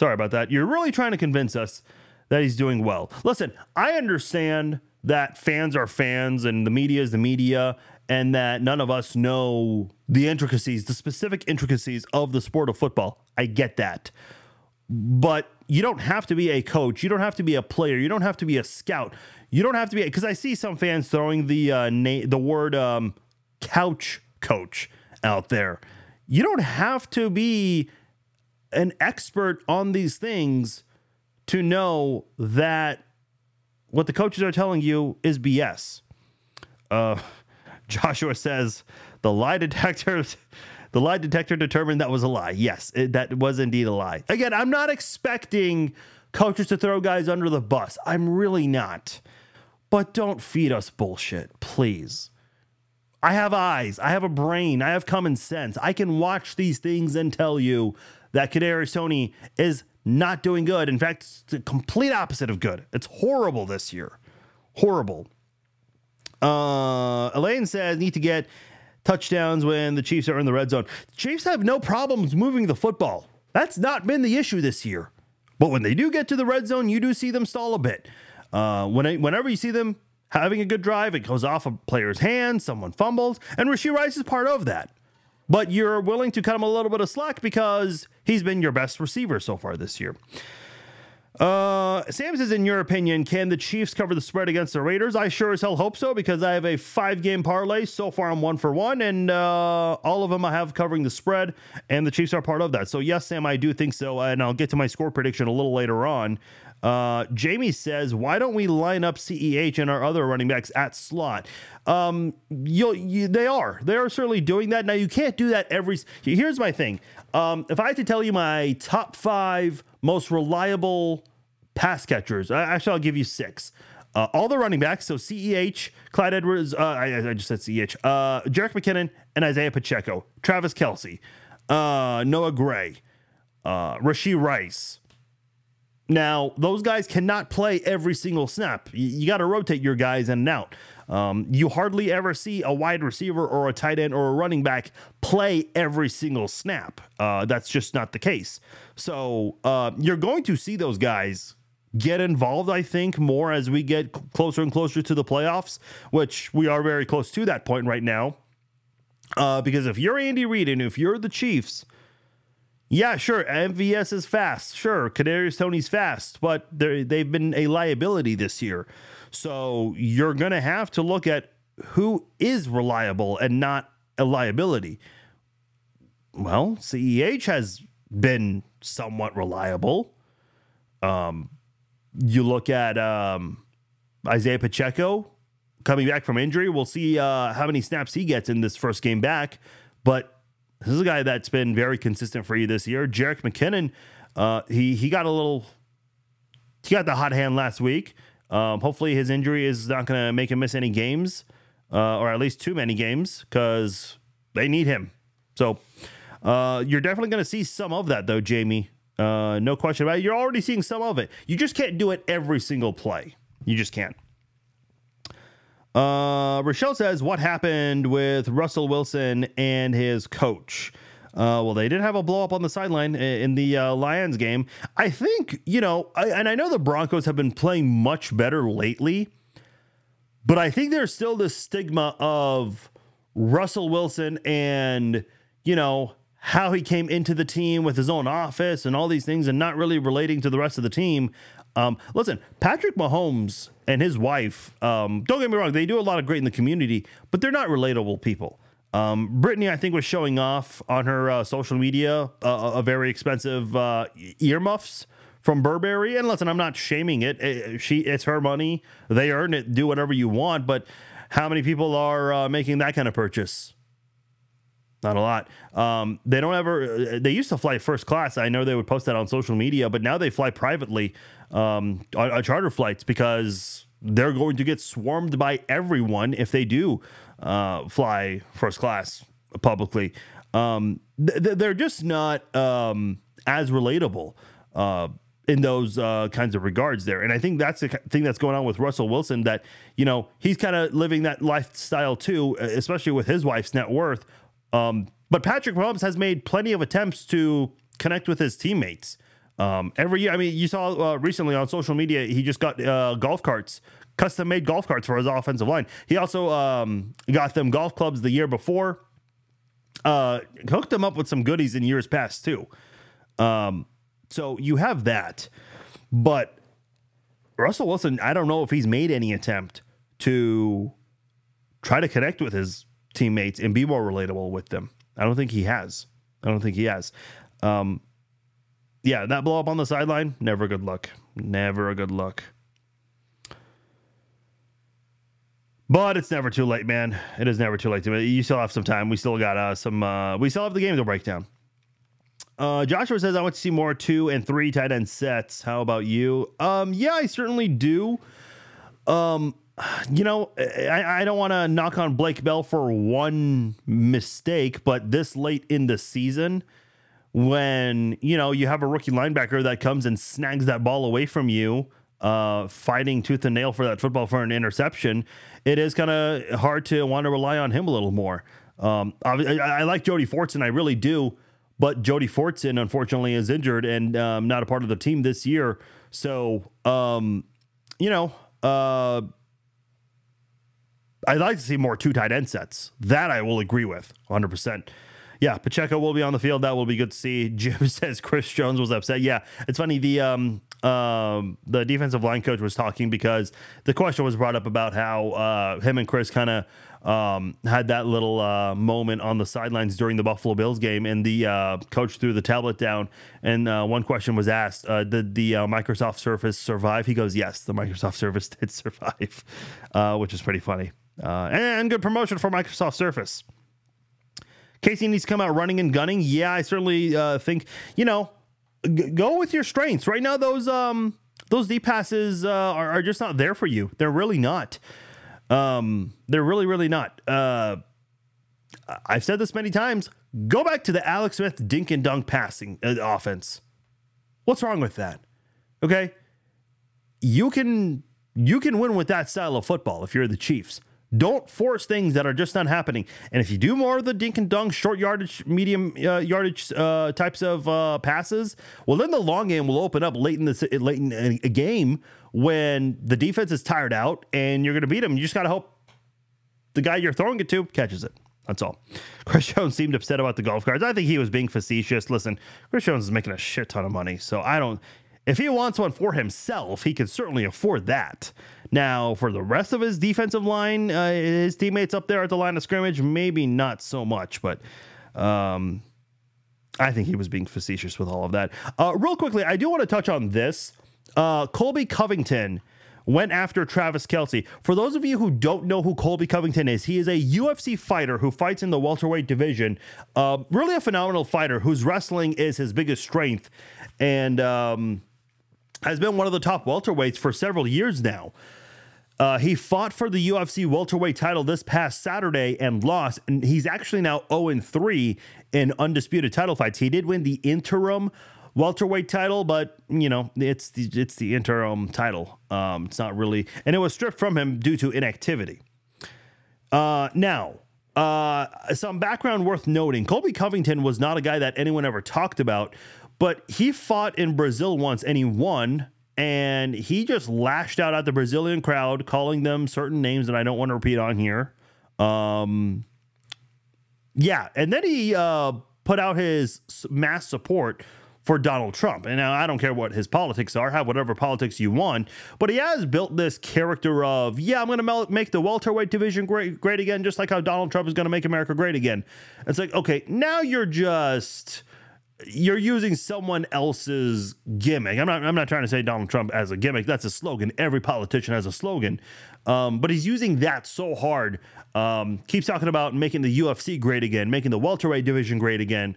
S2: Sorry about that. You're really trying to convince us that he's doing well. Listen, I understand that fans are fans and the media is the media and that none of us know the intricacies, the specific intricacies of the sport of football. I get that. But you don't have to be a coach. You don't have to be a player. You don't have to be a scout. You don't have to be because I see some fans throwing the uh, na- the word um, couch coach out there. You don't have to be an expert on these things to know that what the coaches are telling you is BS. Uh, [laughs] Joshua says the lie detector, the lie detector determined that was a lie. Yes, it, that was indeed a lie. Again, I'm not expecting coaches to throw guys under the bus. I'm really not. But don't feed us bullshit, please. I have eyes, I have a brain, I have common sense. I can watch these things and tell you that Kadarius Toney is not doing good. In fact, it's the complete opposite of good. It's horrible this year. Horrible. Uh, Elaine says need to get touchdowns when the Chiefs are in the red zone. The Chiefs have no problems moving the football. That's not been the issue this year. But when they do get to the red zone, you do see them stall a bit. Uh, when whenever you see them having a good drive, it goes off a player's hand, someone fumbles, and Rashee Rice is part of that. But you're willing to cut him a little bit of slack because he's been your best receiver so far this year. Uh, Sam says, in your opinion, can the Chiefs cover the spread against the Raiders? I sure as hell hope so because I have a five game parlay. So far, I'm one for one, and uh, all of them I have covering the spread, and the Chiefs are part of that. So, yes, Sam, I do think so. And I'll get to my score prediction a little later on. Uh, Jamie says, "Why don't we line up CEH and our other running backs at slot?" Um, you'll, you, they are. They are certainly doing that. Now you can't do that every. Here's my thing. Um, if I had to tell you my top five most reliable pass catchers, actually I'll give you six. Uh, all the running backs, so CEH, Clyde Edwards, uh, I, I, just said CEH, uh, Jerick McKinnon, and Isaiah Pacheco, Travis Kelce, uh, Noah Gray, uh, Rashee Rice, now, those guys cannot play every single snap. You, you got to rotate your guys in and out. Um, you hardly ever see a wide receiver or a tight end or a running back play every single snap. Uh, that's just not the case. So uh, you're going to see those guys get involved, I think, more as we get closer and closer to the playoffs, which we are very close to that point right now. Uh, because if you're Andy Reid and if you're the Chiefs, yeah, sure. MVS is fast. Sure, Kadarius Toney's fast, but they've been a liability this year. So you're going to have to look at who is reliable and not a liability. Well, CEH has been somewhat reliable. Um, you look at um, Isaiah Pacheco coming back from injury. We'll see uh, how many snaps he gets in this first game back. But this is a guy that's been very consistent for you this year. Jerick McKinnon, uh, he he got a little, he got the hot hand last week. Um, hopefully, his injury is not going to make him miss any games, uh, or at least too many games, because they need him. So uh, you're definitely going to see some of that, though, Jamie. Uh, no question about it. You're already seeing some of it. You just can't do it every single play. You just can't. Uh, Rochelle says, What happened with Russell Wilson and his coach? Uh, well, they did have a blow up on the sideline in the uh, Lions game. I think, you know, I, and I know the Broncos have been playing much better lately, but I think there's still this stigma of Russell Wilson and, you know, how he came into the team with his own office and all these things and not really relating to the rest of the team. Um, listen, Patrick Mahomes and his wife, um, don't get me wrong, they do a lot of great in the community, but they're not relatable people. Um, Brittany, I think, was showing off on her uh, social media uh, a very expensive uh, earmuffs from Burberry. And listen, I'm not shaming it. it. She, it's her money. They earn it. Do whatever you want. But how many people are uh, making that kind of purchase? Not a lot. Um, they don't ever. They used to fly first class. I know they would post that on social media, but now they fly privately um, on, on charter flights because they're going to get swarmed by everyone if they do uh, fly first class publicly. Um, th- they're just not um, as relatable uh, in those uh, kinds of regards there. And I think that's the thing that's going on with Russell Wilson that, you know, he's kind of living that lifestyle too, especially with his wife's net worth um, but Patrick Mahomes has made plenty of attempts to connect with his teammates. Um, every year, I mean, you saw uh, recently on social media, he just got uh, golf carts, custom made golf carts for his offensive line. He also um, got them golf clubs the year before, uh, hooked them up with some goodies in years past, too. Um, so you have that. But Russell Wilson, I don't know if he's made any attempt to try to connect with his teammates and be more relatable with them. I don't think he has. I don't think he has. Um, yeah, that blow up on the sideline, never a good look. Never a good look. But it's never too late, man. It is never too late. To, you still have some time. We still got uh, some. Uh, we still have the game to break down. Uh, Joshua says, "I want to see more two and three tight end sets." How about you? Um, yeah, I certainly do. Um, [sighs] you know, I, I don't want to knock on Blake Bell for one mistake, but this late in the season, when you know you have a rookie linebacker that comes and snags that ball away from you, uh, fighting tooth and nail for that football for an interception, it is kind of hard to want to rely on him a little more. Um, I, I, like Jody Fortson, I really do, but Jody Fortson unfortunately is injured and um, not a part of the team this year. So, um, you know, uh, I'd like to see more two tight end sets. That I will agree with 100%. Yeah, Pacheco will be on the field. That will be good to see. [laughs] Jim says Chris Jones was upset. Yeah, it's funny. The um, um, the defensive line coach was talking because the question was brought up about how uh, him and Chris kind of um, had that little uh, moment on the sidelines during the Buffalo Bills game, and the uh, coach threw the tablet down. And uh, one question was asked: uh, Did the uh, Microsoft Surface survive? He goes, "Yes, the Microsoft Surface [laughs] did survive," which is pretty funny. Uh, and good promotion for Microsoft Surface. Casey needs to come out running and gunning. Yeah, I certainly uh, think you know g- go with your strengths. Right now, those um those deep passes uh, are, are, just not there for you. They're really not. Um, they're really really not. Uh, I've said this many times. Go back to the Alex Smith dink and dunk passing uh, offense. What's wrong with that? Okay, you can you can win with that style of football if you're the Chiefs. Don't force things that are just not happening. And if you do more of the dink and dunk, short yardage, medium uh, yardage uh, types of uh, passes, well, then the long game will open up late in the late in a game when the defense is tired out and you're going to beat them. You just got to hope the guy you're throwing it to catches it. That's all. Chris Jones seemed upset about the golf carts. I think he was being facetious. Listen, Chris Jones is making a shit ton of money, so I don't. If he wants one for himself, he can certainly afford that. Now, for the rest of his defensive line, uh, his teammates up there at the line of scrimmage, maybe not so much, but um, I think he was being facetious with all of that. Uh, real quickly, I do want to touch on this. Uh, Colby Covington went after Travis Kelce. For those of you who don't know who Colby Covington is, he is a UFC fighter who fights in the welterweight division. Uh, really a phenomenal fighter whose wrestling is his biggest strength. And um, has been one of the top welterweights for several years now. Uh, he fought for the UFC welterweight title this past Saturday and lost, and he's actually now 0 3 in undisputed title fights. He did win the interim welterweight title, but you know it's the it's the interim title. Um, it's not really, and it was stripped from him due to inactivity. Uh, now, uh, some background worth noting: Colby Covington was not a guy that anyone ever talked about but he fought in Brazil once and he won. And he just lashed out at the Brazilian crowd, calling them certain names that I don't want to repeat on here. Um, yeah. And then he uh, put out his mass support for Donald Trump. And now I don't care what his politics are, have whatever politics you want, but he has built this character of, yeah, I'm going to make the welterweight division great, great again, just like how Donald Trump is going to make America great again. It's like, okay, now you're just you're using someone else's gimmick. I'm not I'm not trying to say Donald Trump as a gimmick. That's a slogan. Every politician has a slogan. Um, but he's using that so hard. Um, keeps talking about making the UFC great again, making the welterweight division great again.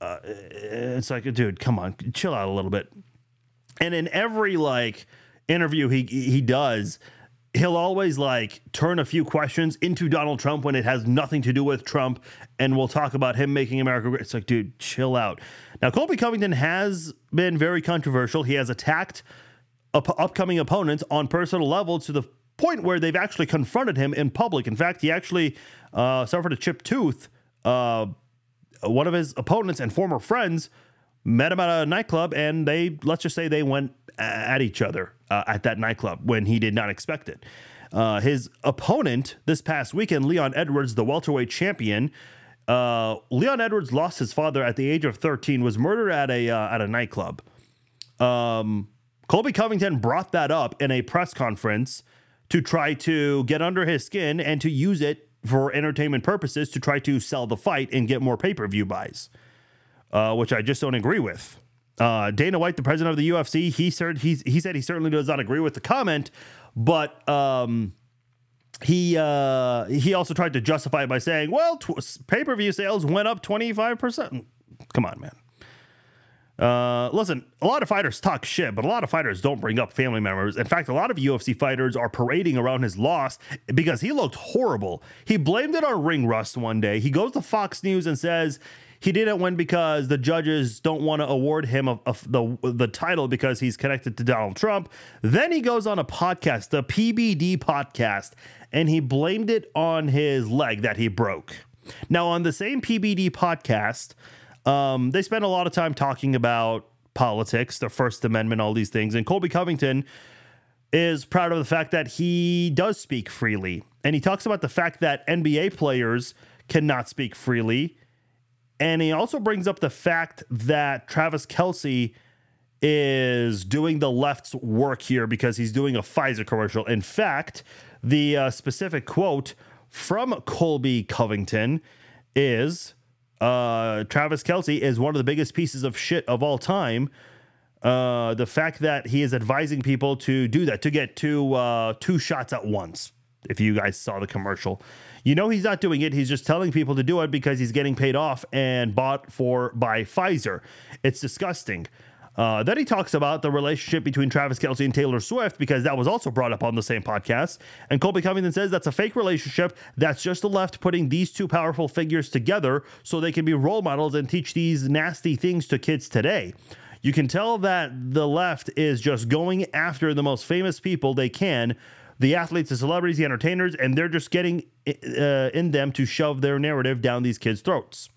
S2: Uh, it's like, dude, come on, chill out a little bit. And in every like interview he he does, he'll always like turn a few questions into Donald Trump when it has nothing to do with Trump, and we'll talk about him making America great. It's like, dude, chill out. Now, Colby Covington has been very controversial. He has attacked up- upcoming opponents on personal level to the point where they've actually confronted him in public. In fact, he actually uh, suffered a chipped tooth. Uh, one of his opponents and former friends met him at a nightclub, and they let's just say they went at each other uh, at that nightclub when he did not expect it. Uh, his opponent this past weekend, Leon Edwards, the welterweight champion. Uh, Leon Edwards lost his father at the age of 13, was murdered at a uh, at a nightclub. Um, Colby Covington brought that up in a press conference to try to get under his skin and to use it for entertainment purposes to try to sell the fight and get more pay per view buys, uh, which I just don't agree with. Uh, Dana White, the president of the UFC, he said he, he said he certainly does not agree with the comment, but um, he uh, he also tried to justify it by saying, "Well, tw- pay per view sales went up twenty five percent." Come on, man. Uh, listen, a lot of fighters talk shit, but a lot of fighters don't bring up family members. In fact, a lot of UFC fighters are parading around his loss because he looked horrible. He blamed it on ring rust one day. He goes to Fox News and says he didn't win because the judges don't want to award him a, a, the the title because he's connected to Donald Trump. Then he goes on a podcast, the PBD podcast, and he blamed it on his leg that he broke. Now, on the same PBD podcast, um, they spend a lot of time talking about politics, the First Amendment, all these things. And Colby Covington is proud of the fact that he does speak freely. And he talks about the fact that NBA players cannot speak freely. And he also brings up the fact that Travis Kelce is doing the left's work here because he's doing a Pfizer commercial. In fact, the uh, specific quote from Colby Covington is uh, Travis Kelce is one of the biggest pieces of shit of all time. Uh, the fact that he is advising people to do that, to get two uh, two shots at once. If you guys saw the commercial, you know he's not doing it. He's just telling people to do it because he's getting paid off and bought for by Pfizer. It's disgusting. Uh, then he talks about the relationship between Travis Kelce and Taylor Swift because that was also brought up on the same podcast. And Colby Covington says that's a fake relationship. That's just the left putting these two powerful figures together so they can be role models and teach these nasty things to kids today. You can tell that the left is just going after the most famous people they can the athletes, the celebrities, the entertainers, and they're just getting uh, in them to shove their narrative down these kids' throats.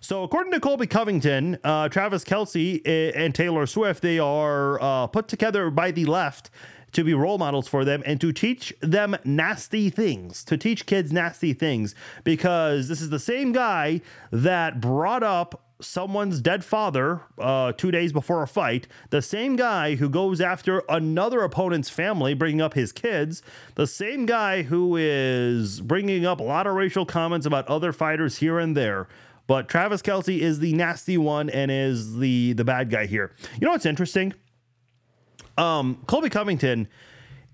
S2: So, according to Colby Covington, uh, Travis Kelce and Taylor Swift, they are uh, put together by the left to be role models for them and to teach them nasty things, to teach kids nasty things, because this is the same guy that brought up someone's dead father uh, two days before a fight, the same guy who goes after another opponent's family, bringing up his kids, the same guy who is bringing up a lot of racial comments about other fighters here and there. But Travis Kelce is the nasty one and is the the bad guy here. You know what's interesting? Um, Colby Covington.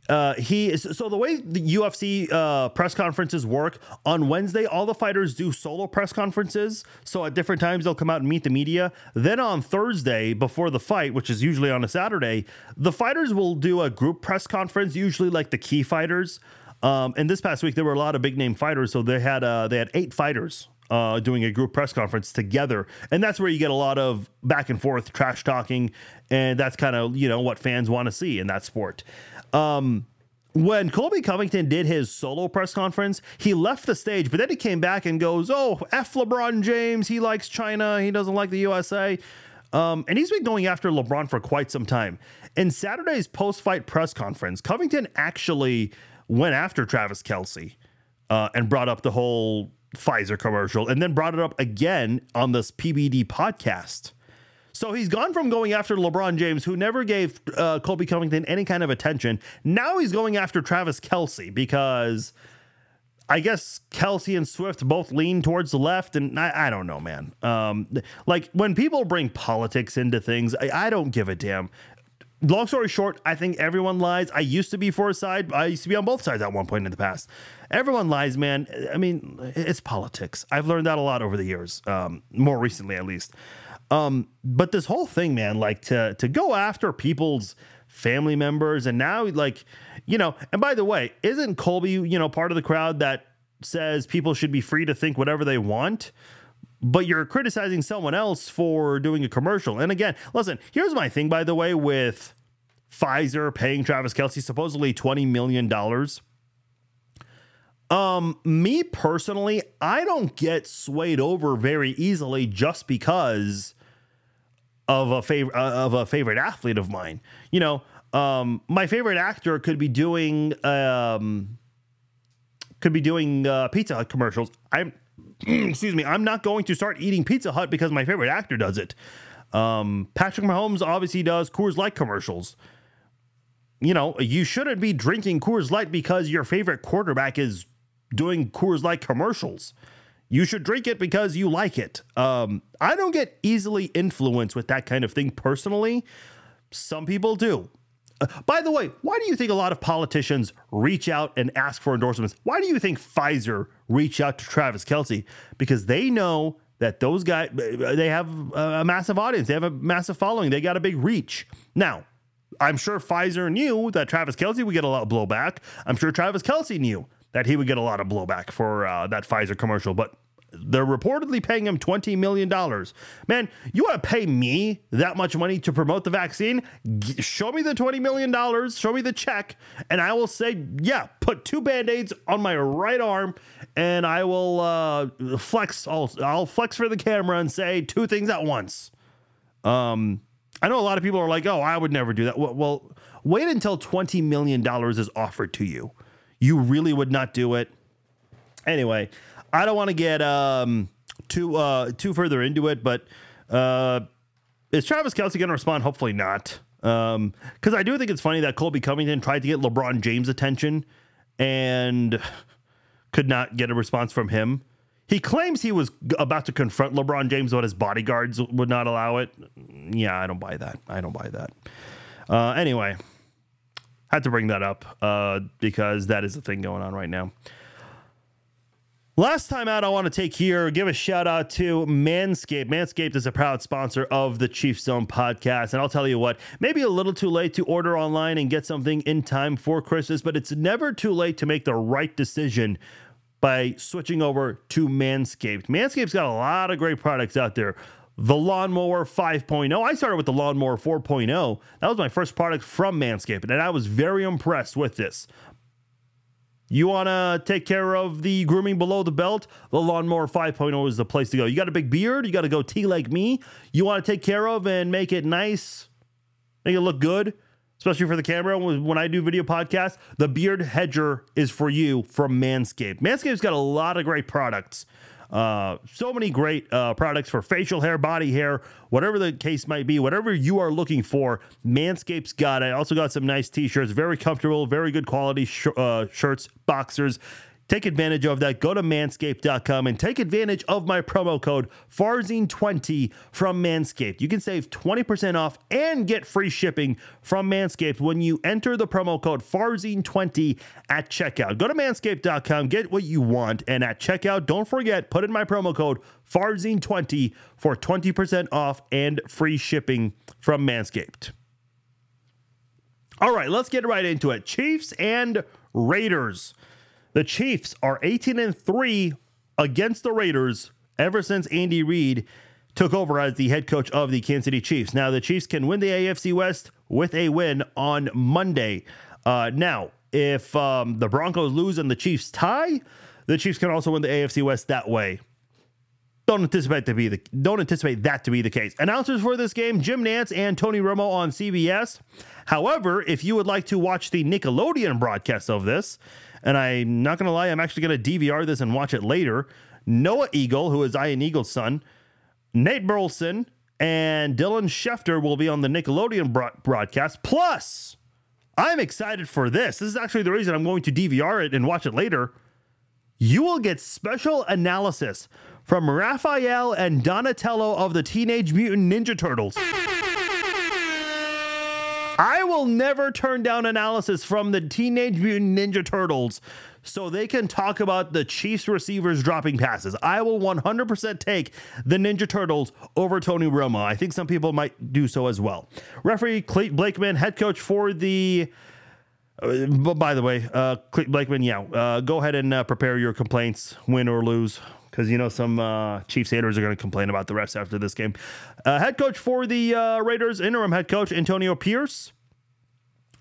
S2: Uh, he is so the way the UFC uh, press conferences work on Wednesday, all the fighters do solo press conferences. So at different times, they'll come out and meet the media. Then on Thursday, before the fight, which is usually on a Saturday, the fighters will do a group press conference, usually like the key fighters. Um, and this past week, there were a lot of big name fighters. So they had uh, they had eight fighters uh, doing a group press conference together. And that's where you get a lot of back and forth trash talking. And that's kind of, you know, what fans want to see in that sport. Um, when Colby Covington did his solo press conference, he left the stage, but then he came back and goes, Oh, F LeBron James. He likes China. He doesn't like the USA. Um, and he's been going after LeBron for quite some time. In Saturday's post fight press conference, Covington actually went after Travis Kelce uh, and brought up the whole Pfizer commercial and then brought it up again on this PBD podcast. So he's gone from going after LeBron James, who never gave uh, Colby Covington any kind of attention. Now he's going after Travis Kelce because I guess Kelce and Swift both lean towards the left, and I, I don't know, man. Um, like when people bring politics into things, I, I don't give a damn. Long story short, I think everyone lies. I used to be for a side. I used to be on both sides at one point in the past. Everyone lies, man. I mean, it's politics. I've learned that a lot over the years, um, more recently at least. Um, but this whole thing, man, like to to go after people's family members, and now like, you know, and by the way, isn't Colby, you know, part of the crowd that says people should be free to think whatever they want? But you're criticizing someone else for doing a commercial. And again, listen, here's my thing, by the way, with Pfizer paying Travis Kelce supposedly $20 million. Um, me personally, I don't get swayed over very easily just because of a favorite uh, of a favorite athlete of mine. You know, um, my favorite actor could be doing um, could be doing uh, Pizza Hut commercials. I'm [clears throat] excuse me, I'm not going to start eating Pizza Hut because my favorite actor does it. Um, Patrick Mahomes obviously does Coors Light commercials. You know, you shouldn't be drinking Coors Light because your favorite quarterback is doing Coors Light commercials. You should drink it because you like it. Um, I don't get easily influenced with that kind of thing personally. Some people do. By the way, why do you think a lot of politicians reach out and ask for endorsements? Why do you think Pfizer reach out to Travis Kelce? Because they know that those guys they have a massive audience, they have a massive following, they got a big reach. Now, I'm sure Pfizer knew that Travis Kelce would get a lot of blowback. I'm sure Travis Kelce knew that he would get a lot of blowback for uh, that Pfizer commercial, but they're reportedly paying him $20 million. Man, you want to pay me that much money to promote the vaccine? G- show me the $20 million, show me the check, and I will say, yeah, put two band aids on my right arm, and I will uh, flex. I'll, I'll flex for the camera and say two things at once. Um, I know a lot of people are like, oh, I would never do that. Well, well wait until $20 million is offered to you. You really would not do it. Anyway, I don't want to get um, too uh, too further into it, but uh, is Travis Kelce going to respond? Hopefully not. Because um, I do think it's funny that Colby Covington tried to get LeBron James' attention and could not get a response from him. He claims he was about to confront LeBron James, but his bodyguards would not allow it. Yeah, I don't buy that. I don't buy that. Uh, anyway, had to bring that up uh, because that is the thing going on right now. Last time out, I want to take here, give a shout out to Manscaped. Manscaped is a proud sponsor of the Chief Zone podcast. And I'll tell you what, maybe a little too late to order online and get something in time for Christmas, but it's never too late to make the right decision by switching over to Manscaped. Manscaped's got a lot of great products out there. The Lawnmower 5.0. I started with the Lawnmower 4.0. That was my first product from Manscaped, and I was very impressed with this. You want to take care of the grooming below the belt? The Lawnmower 5.0 is the place to go. You got a big beard, you got to go T like me. You want to take care of and make it nice, make it look good, especially for the camera. When I do video podcasts, the Beard Hedger is for you from Manscaped. Manscaped's got a lot of great products. Uh, so many great uh, products for facial hair, body hair, whatever the case might be, whatever you are looking for. Manscaped's got it. Also got some nice t-shirts, very comfortable, very good quality sh- uh, shirts, boxers. Take advantage of that. Go to manscaped.com and take advantage of my promo code FARZIN20 from Manscaped. You can save 20% off and get free shipping from Manscaped when you enter the promo code FARZIN20 at checkout. Go to manscaped.com, get what you want, and at checkout, don't forget, put in my promo code FARZIN20 for 20% off and free shipping from Manscaped. All right, let's get right into it. Chiefs and Raiders. The Chiefs are 18 and 3 against the Raiders ever since Andy Reid took over as the head coach of the Kansas City Chiefs. Now, the Chiefs can win the AFC West with a win on Monday. Uh, now, if um, the Broncos lose and the Chiefs tie, the Chiefs can also win the AFC West that way. Don't anticipate to be the don't anticipate that to be the case. Announcers for this game: Jim Nantz and Tony Romo on CBS. However, if you would like to watch the Nickelodeon broadcast of this, and I'm not going to lie, I'm actually going to DVR this and watch it later. Noah Eagle, who is Ian Eagle's son, Nate Burleson, and Dylan Schefter will be on the Nickelodeon broadcast. Plus, I'm excited for this. This is actually the reason I'm going to DVR it and watch it later. You will get special analysis from Raphael and Donatello of the Teenage Mutant Ninja Turtles. I will never turn down analysis from the Teenage Mutant Ninja Turtles so they can talk about the Chiefs receivers dropping passes. I will 100% take the Ninja Turtles over Tony Romo. I think some people might do so as well. Referee Clayton Blakeman, head coach for the. Uh, by the way, uh, Blakeman, yeah, uh, go ahead and uh, prepare your complaints, win or lose, because you know some uh, Chiefs haters are going to complain about the refs after this game. Uh, head coach for the uh, Raiders, interim head coach Antonio Pierce.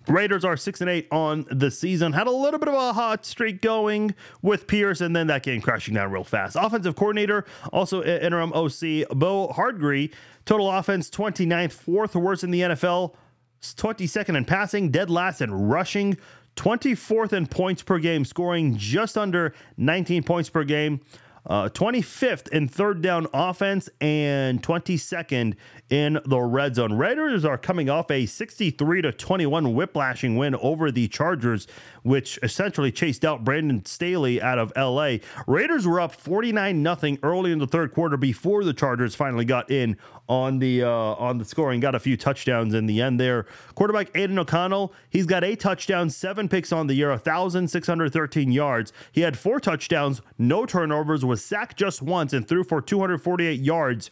S2: Raiders are six and eight on the season. Had a little bit of a hot streak going with Pierce, and then that game crashing down real fast. Offensive coordinator, also interim OC, Bo Hardegree. Total offense 29th, fourth worst in the NFL, 22nd in passing, dead last in rushing, 24th in points per game, scoring just under 19 points per game. Uh, 25th in third down offense and 22nd in the red zone. Raiders are coming off a 63 to 21 whiplashing win over the Chargers, which essentially chased out Brandon Staley out of LA. Raiders were up 49 nothing early in the third quarter before the Chargers finally got in on the uh, on the scoring, got a few touchdowns in the end there. Quarterback Aidan O'Connell, he's got eight touchdowns, seven picks on the year, 1,613 yards. He had four touchdowns, no turnovers, was sacked just once, and threw for 248 yards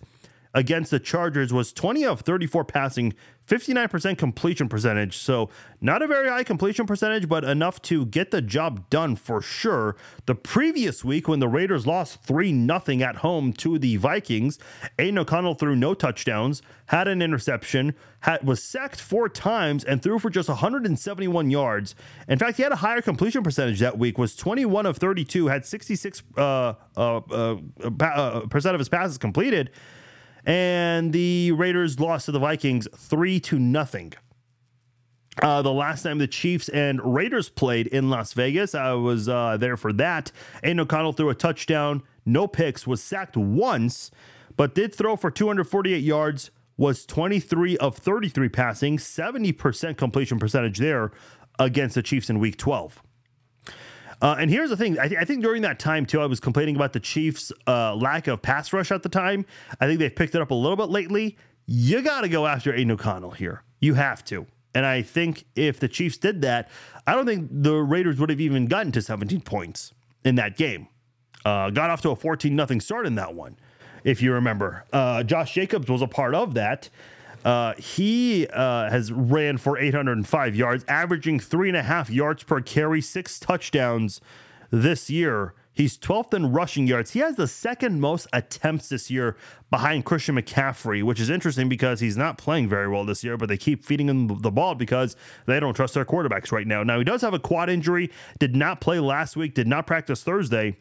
S2: against the Chargers was 20 of 34 passing, 59% completion percentage. So, not a very high completion percentage, but enough to get the job done for sure. The previous week, when the Raiders lost 3 0 at home to the Vikings, Aidan O'Connell threw no touchdowns, had an interception, had, was sacked four times, and threw for just 171 yards. In fact, he had a higher completion percentage that week, was 21 of 32, had 66 uh, uh, uh, pa- uh, percent of his passes completed and the Raiders lost to the Vikings three to nothing. Uh, the last time the Chiefs and Raiders played in Las Vegas, I was uh, there for that. Aidan O'Connell threw a touchdown, no picks, was sacked once, but did throw for 248 yards. Was 23 of 33 passing, 70% completion percentage there against the Chiefs in Week 12. Uh, and here's the thing: I, th- I think during that time too, I was complaining about the Chiefs' uh, lack of pass rush at the time. I think they've picked it up a little bit lately. You got to go after Aidan O'Connell here. You have to. And I think if the Chiefs did that, I don't think the Raiders would have even gotten to 17 points in that game. Uh, got off to a 14 nothing start in that one, if you remember. Uh, Josh Jacobs was a part of that. Uh, he uh, has ran for 805 yards, averaging three and a half yards per carry, six touchdowns this year. He's 12th in rushing yards. He has the second most attempts this year behind Christian McCaffrey, which is interesting because he's not playing very well this year, but they keep feeding him the ball because they don't trust their quarterbacks right now. Now, he does have a quad injury, did not play last week, did not practice Thursday.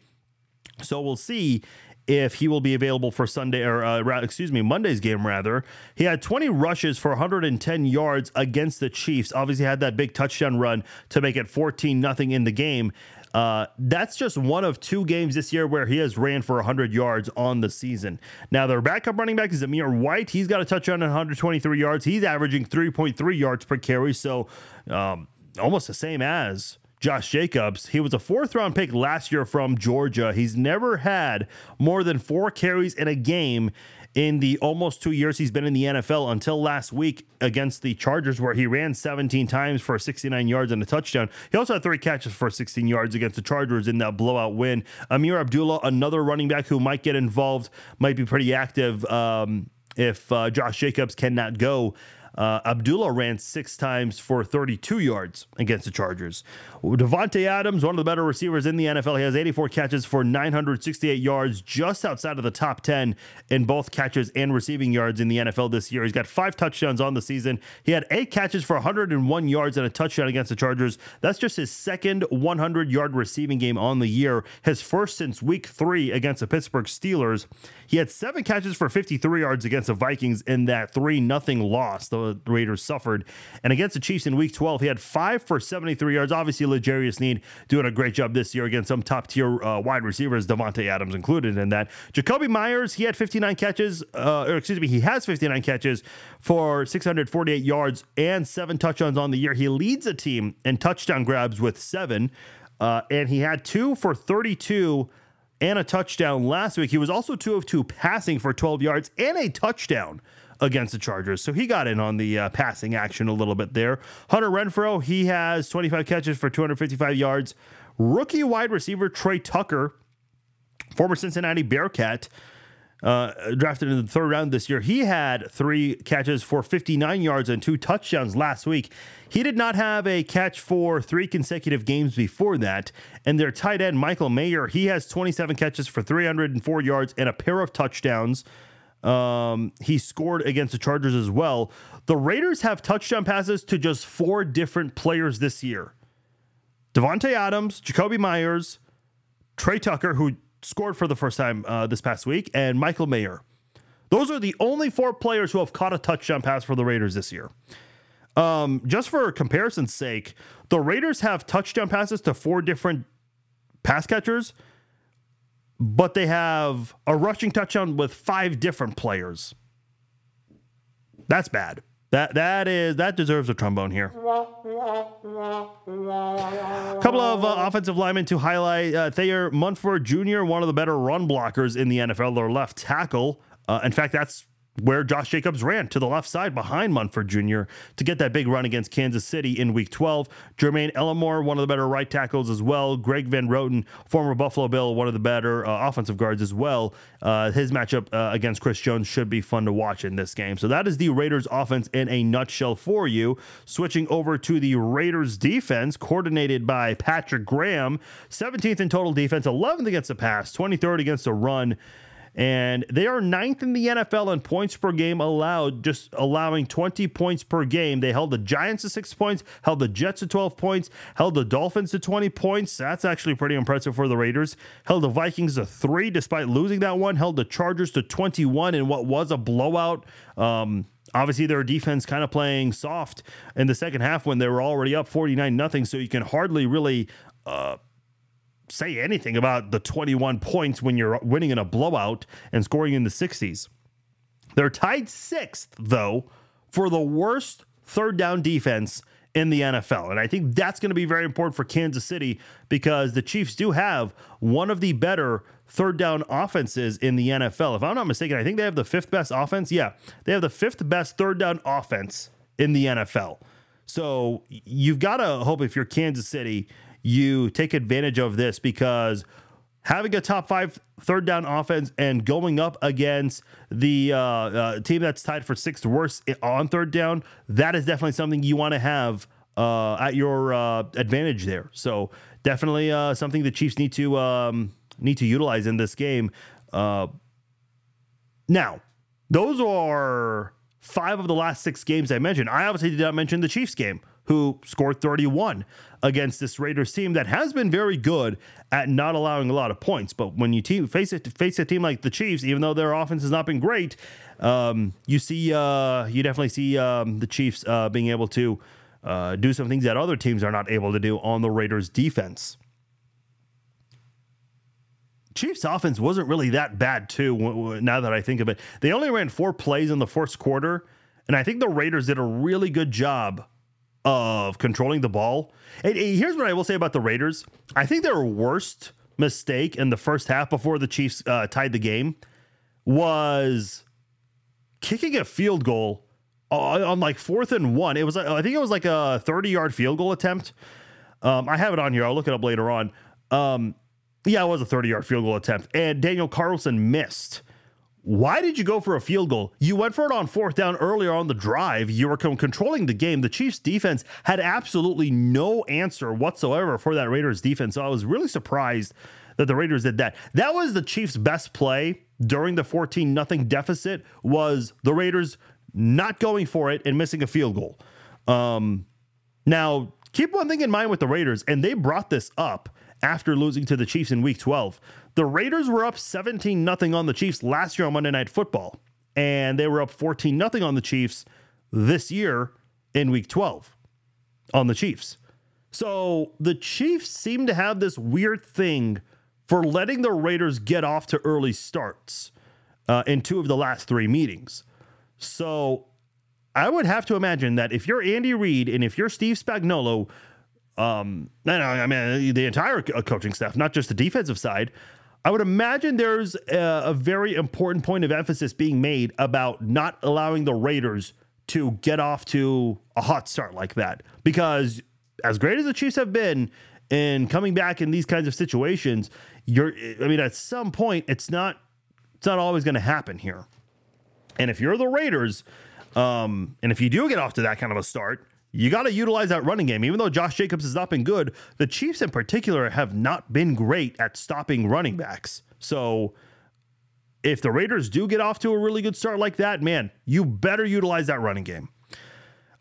S2: So we'll see if he will be available for Sunday or uh, excuse me Monday's game rather. He had 20 rushes for 110 yards against the Chiefs. Obviously had that big touchdown run to make it 14 nothing in the game. Uh, that's just one of two games this year where he has ran for 100 yards on the season. Now, their backup running back is Zamir White. He's got a touchdown and 123 yards. He's averaging 3.3 yards per carry, so um, almost the same as Josh Jacobs. He was a fourth round pick last year from Georgia. He's never had more than four carries in a game in the almost two years he's been in the NFL until last week against the Chargers, where he ran 17 times for 69 yards and a touchdown. He also had three catches for 16 yards against the Chargers in that blowout win. Ameer Abdullah, another running back who might get involved, might be pretty active um, if uh, Josh Jacobs cannot go. Uh, Abdullah ran six times for 32 yards against the Chargers. Davante Adams, one of the better receivers in the NFL, he has 84 catches for 968 yards, just outside of the top 10 in both catches and receiving yards in the NFL this year. He's got five touchdowns on the season. He had eight catches for 101 yards and a touchdown against the Chargers. That's just his second 100 yard receiving game on the year, his first since week three against the Pittsburgh Steelers. He had seven catches for 53 yards against the Vikings in that 3 nothing loss the Raiders suffered. And against the Chiefs in week 12, he had five for 73 yards. Obviously, L'Jarius Sneed doing a great job this year against some top tier uh, wide receivers, Davante Adams included in that. Jakobi Meyers, he had 59 catches, uh, or excuse me, he has 59 catches for 648 yards and seven touchdowns on the year. He leads the team in touchdown grabs with seven, uh, and he had two for 32 and a touchdown last week. He was also two of two passing for 12 yards and a touchdown against the Chargers. So he got in on the uh, passing action a little bit there. Hunter Renfrow, he has 25 catches for 255 yards. Rookie wide receiver Tre Tucker, former Cincinnati Bearcat, uh, drafted in the third round this year. He had three catches for 59 yards and two touchdowns last week. He did not have a catch for three consecutive games before that. And their tight end, Michael Mayer, he has 27 catches for 304 yards and a pair of touchdowns. Um, he scored against the Chargers as well. The Raiders have touchdown passes to just four different players this year Davante Adams, Jakobi Meyers, Tre Tucker, who scored for the first time uh, this past week, and Michael Mayer. Those are the only four players who have caught a touchdown pass for the Raiders this year. Um, just for comparison's sake, the Raiders have touchdown passes to four different pass catchers, but they have a rushing touchdown with five different players. That's bad. That that is that deserves a trombone here. A couple of uh, offensive linemen to highlight. Uh, Thayer Munford Jr., one of the better run blockers in the NFL, their left tackle. Uh, in fact, that's where Josh Jacobs ran to the left side behind Munford Jr. to get that big run against Kansas City in week 12. Jermaine Eluemunor, one of the better right tackles as well. Greg Van Roten, former Buffalo Bill, one of the better uh, offensive guards as well. Uh, his matchup uh, against Chris Jones should be fun to watch in this game. So that is the Raiders offense in a nutshell for you. Switching over to the Raiders defense, coordinated by Patrick Graham, 17th in total defense, 11th against the pass, 23rd against the run and they are ninth in the NFL in points per game allowed, just allowing 20 points per game. They held the Giants to six points, held the Jets to 12 points, held the Dolphins to 20 points. That's actually pretty impressive for the Raiders. Held the Vikings to three despite losing that one, held the Chargers to 21 in what was a blowout. Um, obviously their defense kind of playing soft in the second half when they were already up 49 nothing so you can hardly really uh, say anything about the 21 points when you're winning in a blowout and scoring in the 60s. They're tied sixth, though, for the worst third down defense in the NFL. And I think that's going to be very important for Kansas City because the Chiefs do have one of the better third down offenses in the NFL. If I'm not mistaken, I think they have the fifth best offense. Yeah, they have the fifth best third down offense in the NFL. So you've got to hope if you're Kansas City, you take advantage of this because having a top five third down offense and going up against the uh, uh, team that's tied for sixth worst on third down, that is definitely something you want to have uh, at your uh, advantage there. So definitely uh, something the Chiefs need to um, need to utilize in this game. Uh, now, those are five of the last six games I mentioned. I obviously did not mention the Chiefs game who scored 31 against this Raiders team that has been very good at not allowing a lot of points. But when you team, face it face a team like the Chiefs, even though their offense has not been great, um, you see uh, you definitely see um, the Chiefs uh, being able to uh, do some things that other teams are not able to do on the Raiders defense. Chiefs offense wasn't really that bad too. Now that I think of it, they only ran four plays in the first quarter, and I think the Raiders did a really good job of controlling the ball. And, and here's what I will say about the Raiders I think their worst mistake in the first half before the Chiefs uh, tied the game was kicking a field goal on, on, like fourth and one. It was, I think it was like a 30 yard field goal attempt. Um, I have it on here. I'll look it up later on. Um, yeah, it was a 30 yard field goal attempt, and Daniel Carlson missed. Why did you go for a field goal? You went for it on fourth down earlier on the drive. You were controlling the game. The Chiefs defense had absolutely no answer whatsoever for that Raiders defense. So I was really surprised that the Raiders did that. That was the Chiefs' best play during the 14 nothing deficit was the Raiders not going for it and missing a field goal. Um, now, keep one thing in mind with the Raiders, and they brought this up after losing to the Chiefs in week 12. The Raiders were up 17 0 on the Chiefs last year on Monday Night Football, and they were up 14 0 on the Chiefs this year in week 12 on the Chiefs. So the Chiefs seem to have this weird thing for letting the Raiders get off to early starts uh, in two of the last three meetings. So I would have to imagine that if you're Andy Reid and if you're Steve Spagnuolo, um, I mean the entire coaching staff, not just the defensive side, I would imagine there's a, a very important point of emphasis being made about not allowing the Raiders to get off to a hot start like that. Because as great as the Chiefs have been in coming back in these kinds of situations, you're I mean, at some point it's not it's not always going to happen here. And if you're the Raiders, um, and if you do get off to that kind of a start, you got to utilize that running game. Even though Josh Jacobs has not been good, the Chiefs in particular have not been great at stopping running backs. So if the Raiders do get off to a really good start like that, man, you better utilize that running game.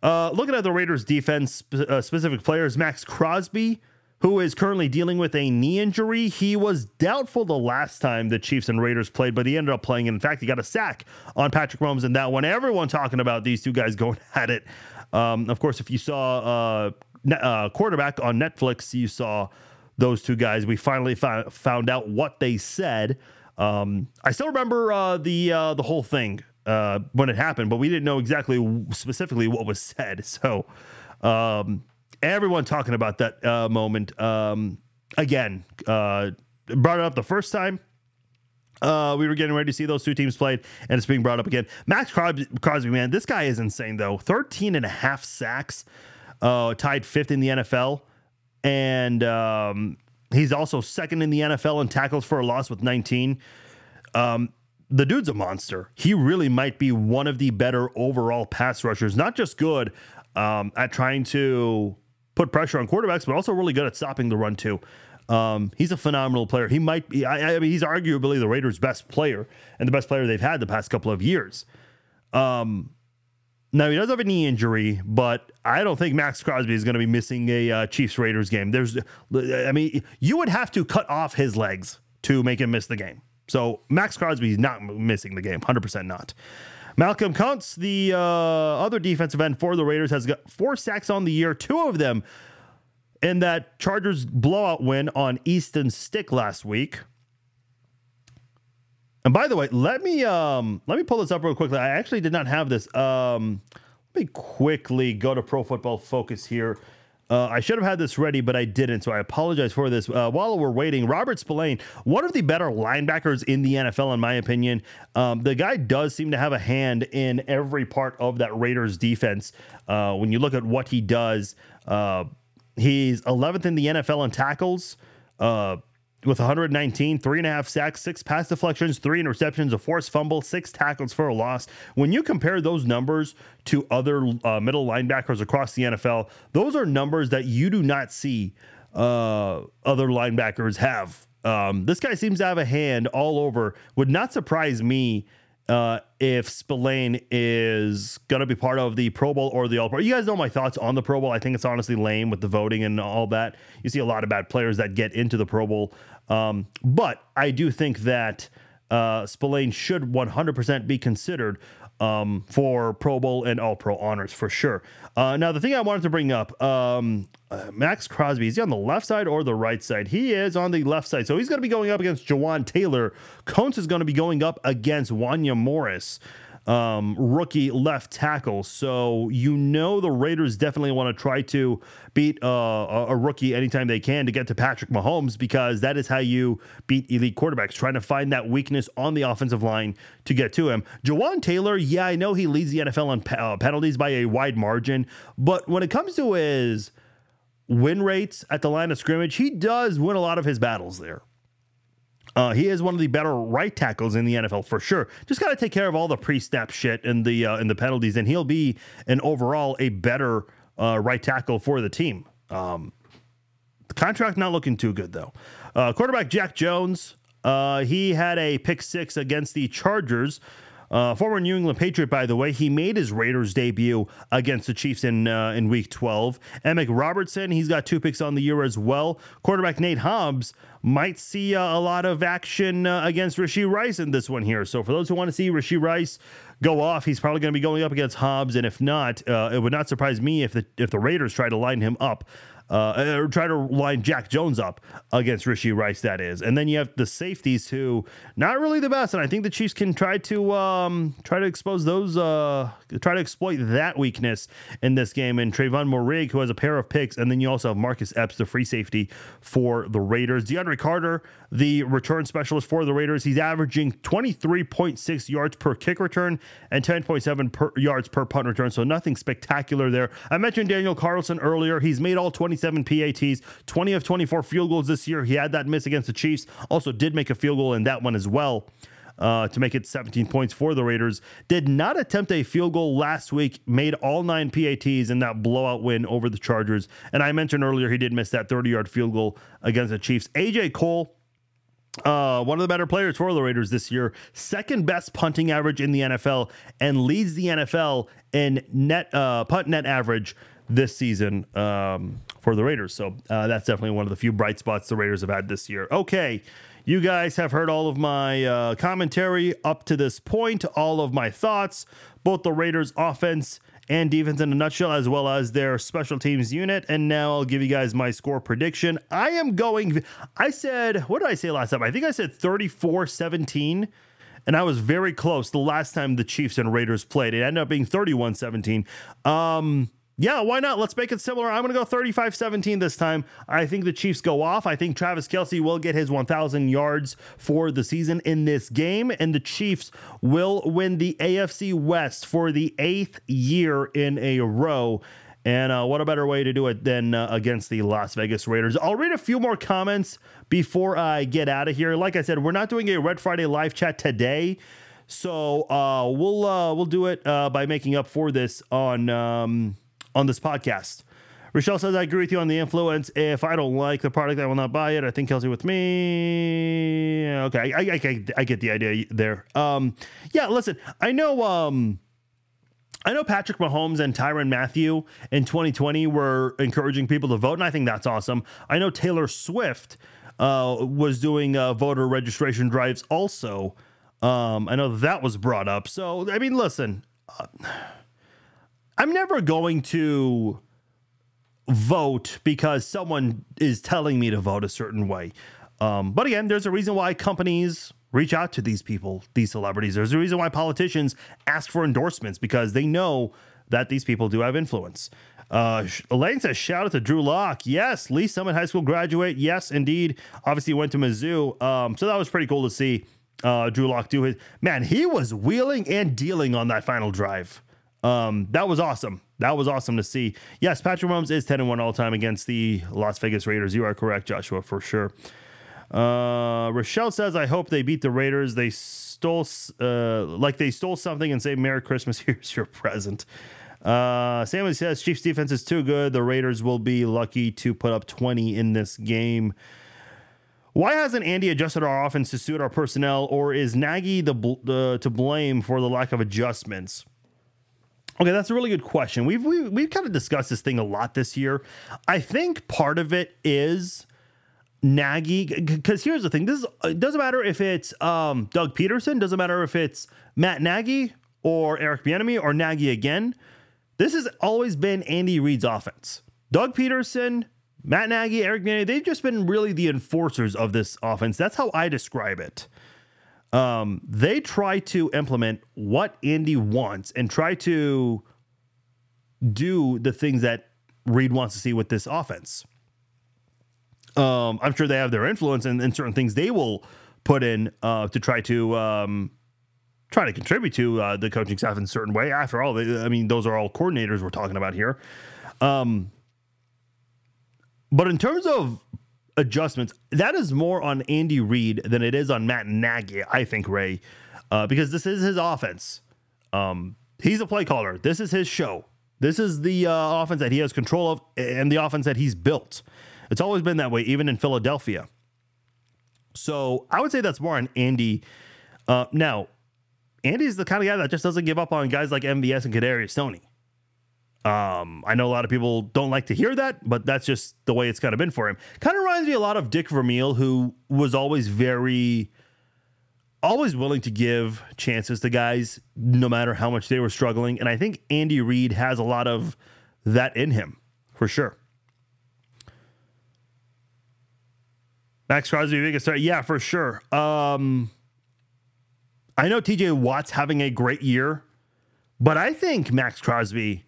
S2: Uh, looking at the Raiders defense, uh, specific players, Maxx Crosby, who is currently dealing with a knee injury. He was doubtful the last time the Chiefs and Raiders played, but he ended up playing. In fact, he got a sack on Patrick Mahomes in that one. Everyone talking about these two guys [laughs] going at it. Um, of course, if you saw uh, uh, quarterback on Netflix, you saw those two guys. We finally found, found out what they said. Um, I still remember uh, the uh, the whole thing uh, when it happened, but we didn't know exactly specifically what was [laughs] said. So um, everyone talking about that uh, moment um, again. Uh, brought it up the first time. Uh, we were getting ready to see those two teams played, and it's being brought up again. Maxx Crosby, man, this guy is insane, though. 13 and a half sacks, uh, tied fifth in the NFL. And um, he's also second in the NFL in tackles for a loss with 19. Um, the dude's a monster. He really might be one of the better overall pass rushers, not just good um, at trying to put pressure on quarterbacks, but also really good at stopping the run, too. Um, he's a phenomenal player. He might be, I, I, mean, he's arguably the Raiders' best player and the best player they've had the past couple of years. Um, now he does have a knee injury, but I don't think Maxx Crosby is going to be missing a uh, Chiefs Raiders game. There's, I mean, you would have to cut off his legs to make him miss the game. So Maxx Crosby is not missing the game, 100% not. Malcolm Koonce, the uh, other defensive end for the Raiders, has got four sacks on the year, two of them in that Chargers blowout win on Easton Stick last week. And by the way, let me um let me pull this up real quickly. I actually did not have this. Um let me quickly go to Pro Football Focus here. Uh, I should have had this ready, but I didn't, so I apologize for this. Uh, while we're waiting, Robert Spillane, one of the better linebackers in the NFL, in my opinion. Um, the guy does seem to have a hand in every part of that Raiders defense. Uh, when you look at what he does, uh, He's 11th in the NFL in tackles uh, with 119, three and a half sacks, six pass deflections, three interceptions, a forced fumble, six tackles for a loss. When you compare those numbers to other uh, middle linebackers across the NFL, those are numbers that you do not see uh, other linebackers have. Um, this guy seems to have a hand all over. Would not surprise me uh, if Spillane is going to be part of the Pro Bowl or the All Pro. You guys know my thoughts on the Pro Bowl. I think it's honestly lame with the voting and all that. You see a lot of bad players that get into the Pro Bowl. Um, but I do think that uh, Spillane should 100% be considered um, for Pro Bowl and All Pro honors for sure. Uh, now, the thing I wanted to bring up um, uh, Maxx Crosby, is he on the left side or the right side? He is on the left side. So he's going to be going up against Jawaan Taylor. Koonce is going to be going up against Wanya Morris um, rookie left tackle. So you know the Raiders definitely want to try to beat uh, a rookie anytime they can to get to Patrick Mahomes because that is how you beat elite quarterbacks, trying to find that weakness on the offensive line to get to him. Jawaan Taylor, yeah, I know he leads the NFL on pe- uh, penalties by a wide margin, but when it comes to his win rates at the line of scrimmage, he does win a lot of his battles there. Uh, he is one of the better right tackles in the NFL for sure. Just got to take care of all the pre-snap shit and the uh, and the penalties, and he'll be an overall a better uh, right tackle for the team. Um, the contract not looking too good though. Uh, quarterback Jack Jones, uh, he had a pick six against the Chargers. Uh, former New England Patriot, by the way, he made his Raiders debut against the Chiefs in uh, in Week 12. Amik Robertson, he's got two picks on the year as well. Quarterback Nate Hobbs might see uh, a lot of action uh, against Rashee Rice in this one here. So for those who want to see Rashee Rice go off, he's probably going to be going up against Hobbs, and if not, uh, it would not surprise me if the if the Raiders try to line him up uh, or try to line Jack Jones up against Rashee Rice. That is, and then you have the safeties who not really the best, and I think the Chiefs can try to um, try to expose those, uh, try to exploit that weakness in this game. And Trevon Moehrig, who has a pair of picks, and then you also have Marcus Epps, the free safety for the Raiders. DeAndre Carter, the return specialist for the Raiders, he's averaging 23.6 yards per kick return and 10.7 per yards per punt return. So nothing spectacular there. I mentioned Daniel Carlson earlier. He's made all 27 PATs, 20 of 24 field goals this year. He had that miss against the Chiefs. Also did make a field goal in that one as well. Uh, to make it 17 points for the Raiders. Did not attempt a field goal last week, made all nine PATs in that blowout win over the Chargers. And I mentioned earlier he did miss that 30 yard field goal against the Chiefs. AJ Cole. Uh, one of the better players for the Raiders this year, second best punting average in the NFL, and leads the NFL in net uh, punt net average this season um, for the Raiders. So uh, that's definitely one of the few bright spots the Raiders have had this year. Okay, you guys have heard all of my uh, commentary up to this point, all of my thoughts, both the Raiders' offense and defense in a nutshell, as well as their special teams unit. And now I'll give you guys my score prediction. I am going, I said, what did I say last time? I think I said 34 17 and I was very close the last time the Chiefs and Raiders played. It ended up being 31 17. Um, yeah, why not? Let's make it similar. I'm going to go 35 17 this time. I think the Chiefs go off. I think Travis Kelce will get his 1,000 yards for the season in this game, and the Chiefs will win the AFC West for the eighth year in a row. And uh, what a better way to do it than uh, against the Las Vegas Raiders? I'll read a few more comments before I get out of here. Like I said, we're not doing a Red Friday live chat today. So uh, we'll uh, we'll do it uh, by making up for this on um, on this podcast. Rochelle says, I agree with you on the influence. If I don't like the product, I will not buy it. I think Kelce with me. Okay, I, I, I, I get the idea there. Um, yeah, listen, I know. Um, I know Patrick Mahomes and Tyrann Mathieu in 2020 were encouraging people to vote, and I think that's awesome. I know Taylor Swift uh, was doing uh, voter registration drives also. Um, I know that was brought up. So, I mean, listen, uh, I'm never going to vote because someone is telling me to vote a certain way. Um, but again, there's a reason why companies reach out to these people, these celebrities. There's a reason why politicians ask for endorsements because they know that these people do have influence. Uh, Elaine says, shout out to Drew Lock. Yes, Lee's Summit High School graduate. Yes, indeed. Obviously, went to Mizzou. Um, so that was pretty cool to see uh, Drew Lock do his. Man, he was wheeling and dealing on that final drive. Um, that was awesome. That was awesome to see. Yes, Patrick Mahomes is 10 and 1 all time against the Las Vegas Raiders. You are correct, Joshua, for sure. Uh, Rochelle says, I hope they beat the Raiders. They stole, uh, like they stole something and say, Merry Christmas. [laughs] Here's your present. Uh, Sammy says, Chiefs defense is too good. The Raiders will be lucky to put up 20 in this game. Why hasn't Andy adjusted our offense to suit our personnel, or is Nagy the, the to blame for the lack of adjustments? Okay, that's a really good question. We've we, we've kind of discussed this thing a lot this year. I think part of it is Nagy because here's the thing: this is, it doesn't matter if it's um, Doug Pederson, doesn't matter if it's Matt Nagy or Eric Bieniemy or Nagy again. This has always been Andy Reid's offense. Doug Pederson, Matt Nagy, Eric Bieniemy, they've just been really the enforcers of this offense. That's how I describe it um, they try to implement what Andy wants and try to do the things that Reid wants to see with this offense. Um, I'm sure they have their influence and, and certain things they will put in uh, to try to um, try to contribute to uh, the coaching staff in a certain way. After all, they, I mean, those are all coordinators we're talking about here. Um, but in terms of adjustments. That is more on Andy Reid than it is on Matt Nagy, I think, Ray, uh, because this is his offense. Um, he's a play caller. This is his show. This is the uh, offense that he has control of and the offense that he's built. It's always been that way, even in Philadelphia. So I would say that's more on Andy. Uh, now, Andy's the kind of guy that just doesn't give up on guys like MVS and Kadarius Toney. Um, I know a lot of people don't like to hear that, but that's just the way it's kind of been for him. Kind of reminds me a lot of Dick Vermeil, who was always very, always willing to give chances to guys, no matter how much they were struggling. And I think Andy Reid has a lot of that in him, for sure. Maxx Crosby, biggest start. Yeah, for sure. Um, I know TJ Watt's having a great year, but I think Maxx Crosby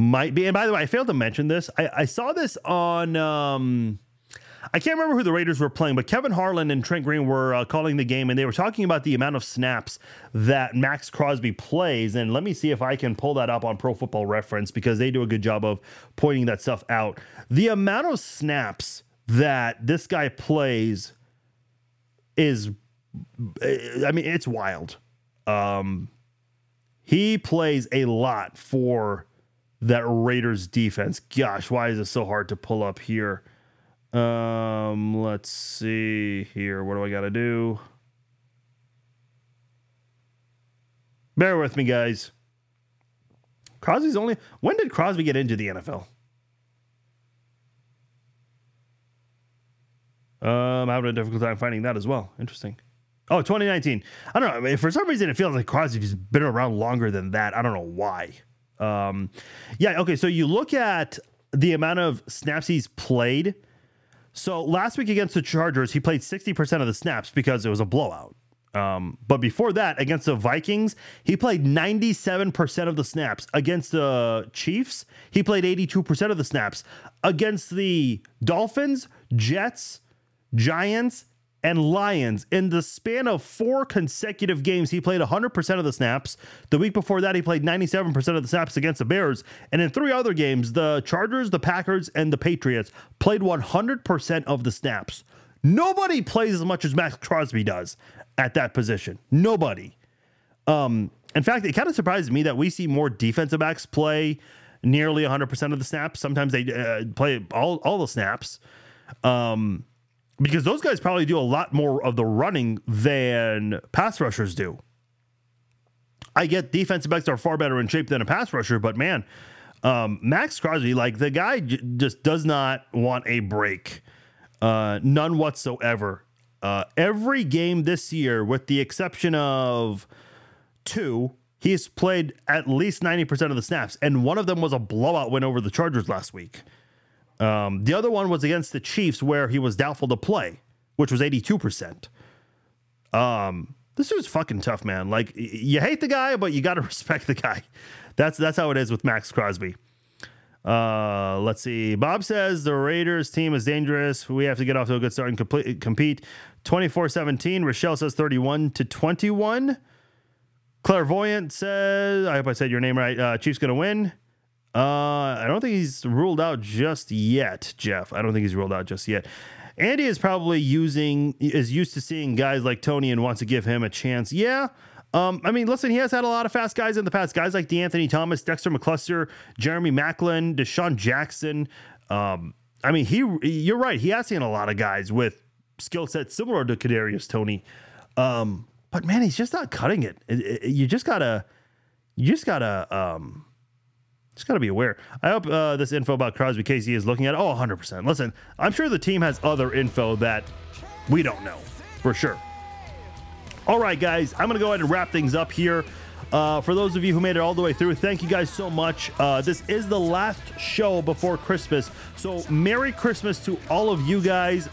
S2: might be. And by the way, I failed to mention this. I, I saw this on. Um, I can't remember who the Raiders were playing, but Kevin Harlan and Trent Green were uh, calling the game, and they were talking about the amount of snaps that Maxx Crosby plays. And let me see if I can pull that up on Pro Football Reference because they do a good job of pointing that stuff out. The amount of snaps that this guy plays is, I mean, it's wild. Um, he plays a lot for that Raiders defense. Gosh, why is it so hard to pull up here? Um, let's see here. What do I got to do? Bear with me, guys. Crosby's only. When did Crosby get into the NFL? Um, I'm having a difficult time finding that as well. Interesting. Oh, 2019. I don't know. I mean, for some reason, it feels like Crosby's been around longer than that. I don't know why. Um, yeah. Okay. So you look at the amount of snaps he's played so last week against the Chargers, he played 60% of the snaps because it was a blowout. Um, but before that, against the Vikings, he played 97% of the snaps. Against the Chiefs, he played 82% of the snaps. Against the Dolphins, Jets, Giants, and Lions. In the span of four consecutive games, he played 100% of the snaps. The week before that, he played 97% of the snaps against the Bears. And in three other games, the Chargers, the Packers, and the Patriots played 100% of the snaps. Nobody plays as much as Maxx Crosby does at that position. Nobody. Um, in fact, it kind of surprises me that we see more defensive backs play nearly 100% of the snaps. Sometimes they uh, play all, all the snaps. Um, because those guys probably do a lot more of the running than pass rushers do. I get defensive backs are far better in shape than a pass rusher, but man, um, Maxx Crosby, like the guy j- just does not want a break, uh, none whatsoever. Uh, every game this year, with the exception of two, he's played at least 90% of the snaps, and one of them was a blowout win over the Chargers last week. Um, the other one was against the Chiefs, where he was doubtful to play, which was 82%. Um, this is fucking tough, man. Like you hate the guy, but you got to [laughs] respect the guy. That's that's how it is with Maxx Crosby. Uh, let's see. Bob says the Raiders team is dangerous. We have to get off to a good start and complete, compete. 24-17. Rochelle says 31 to 21. Clairvoyant says, I hope I said your name right. Uh, Chiefs gonna win. Uh, I don't think he's ruled out just yet, Jeff. I don't think he's ruled out just yet. Andy is probably using is used to seeing guys like Toney and wants to give him a chance. Yeah. Um, I mean, listen, he has had a lot of fast guys in the past. Guys like DeAnthony Thomas, Dexter McCluster, Jeremy Maclin, DeSean Jackson. Um, I mean, he you're right. He has seen a lot of guys with skill sets similar to Kadarius Toney. Um, but man, he's just not cutting. It- it- You just gotta, you just gotta, um, just got to be aware. I hope uh, this info about Crosby Casey is looking at. Oh, 100%. Listen, I'm sure the team has other info that we don't know for sure. All right, guys, I'm going to go ahead and wrap things up here. Uh, for those of you who made it all the way through, thank you guys so much. Uh, this is the last show before Christmas. So, Merry Christmas to all of you guys.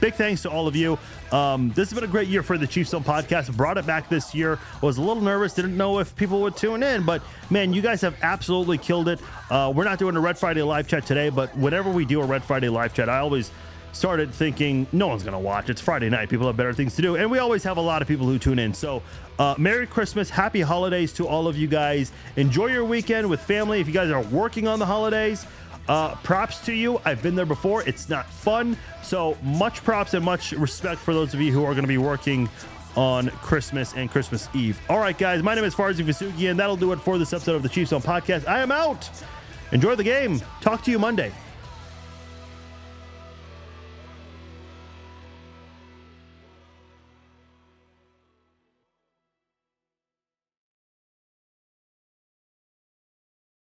S2: Big thanks to all of you. Um, this has been a great year for the Chiefs Zone podcast. Brought it back this year. Was a little nervous, didn't know if people would tune in, but man, you guys have absolutely killed it. Uh, we're not doing a Red Friday live chat today, but whenever we do a Red Friday live chat, I always started thinking no one's gonna watch. It's Friday night. People have better things to do, and we always have a lot of people who tune in. So, uh, Merry Christmas, Happy Holidays to all of you guys. Enjoy your weekend with family. If you guys are working on the holidays, uh, props to you. I've been there before. It's not fun. So much props and much respect for those of you who are to be working on Christmas and Christmas Eve. All right, guys. My name is Farzin Vousoughian, and that'll do it for this episode of the Chiefs Zone Podcast. I am out. Enjoy the game. Talk to you Monday.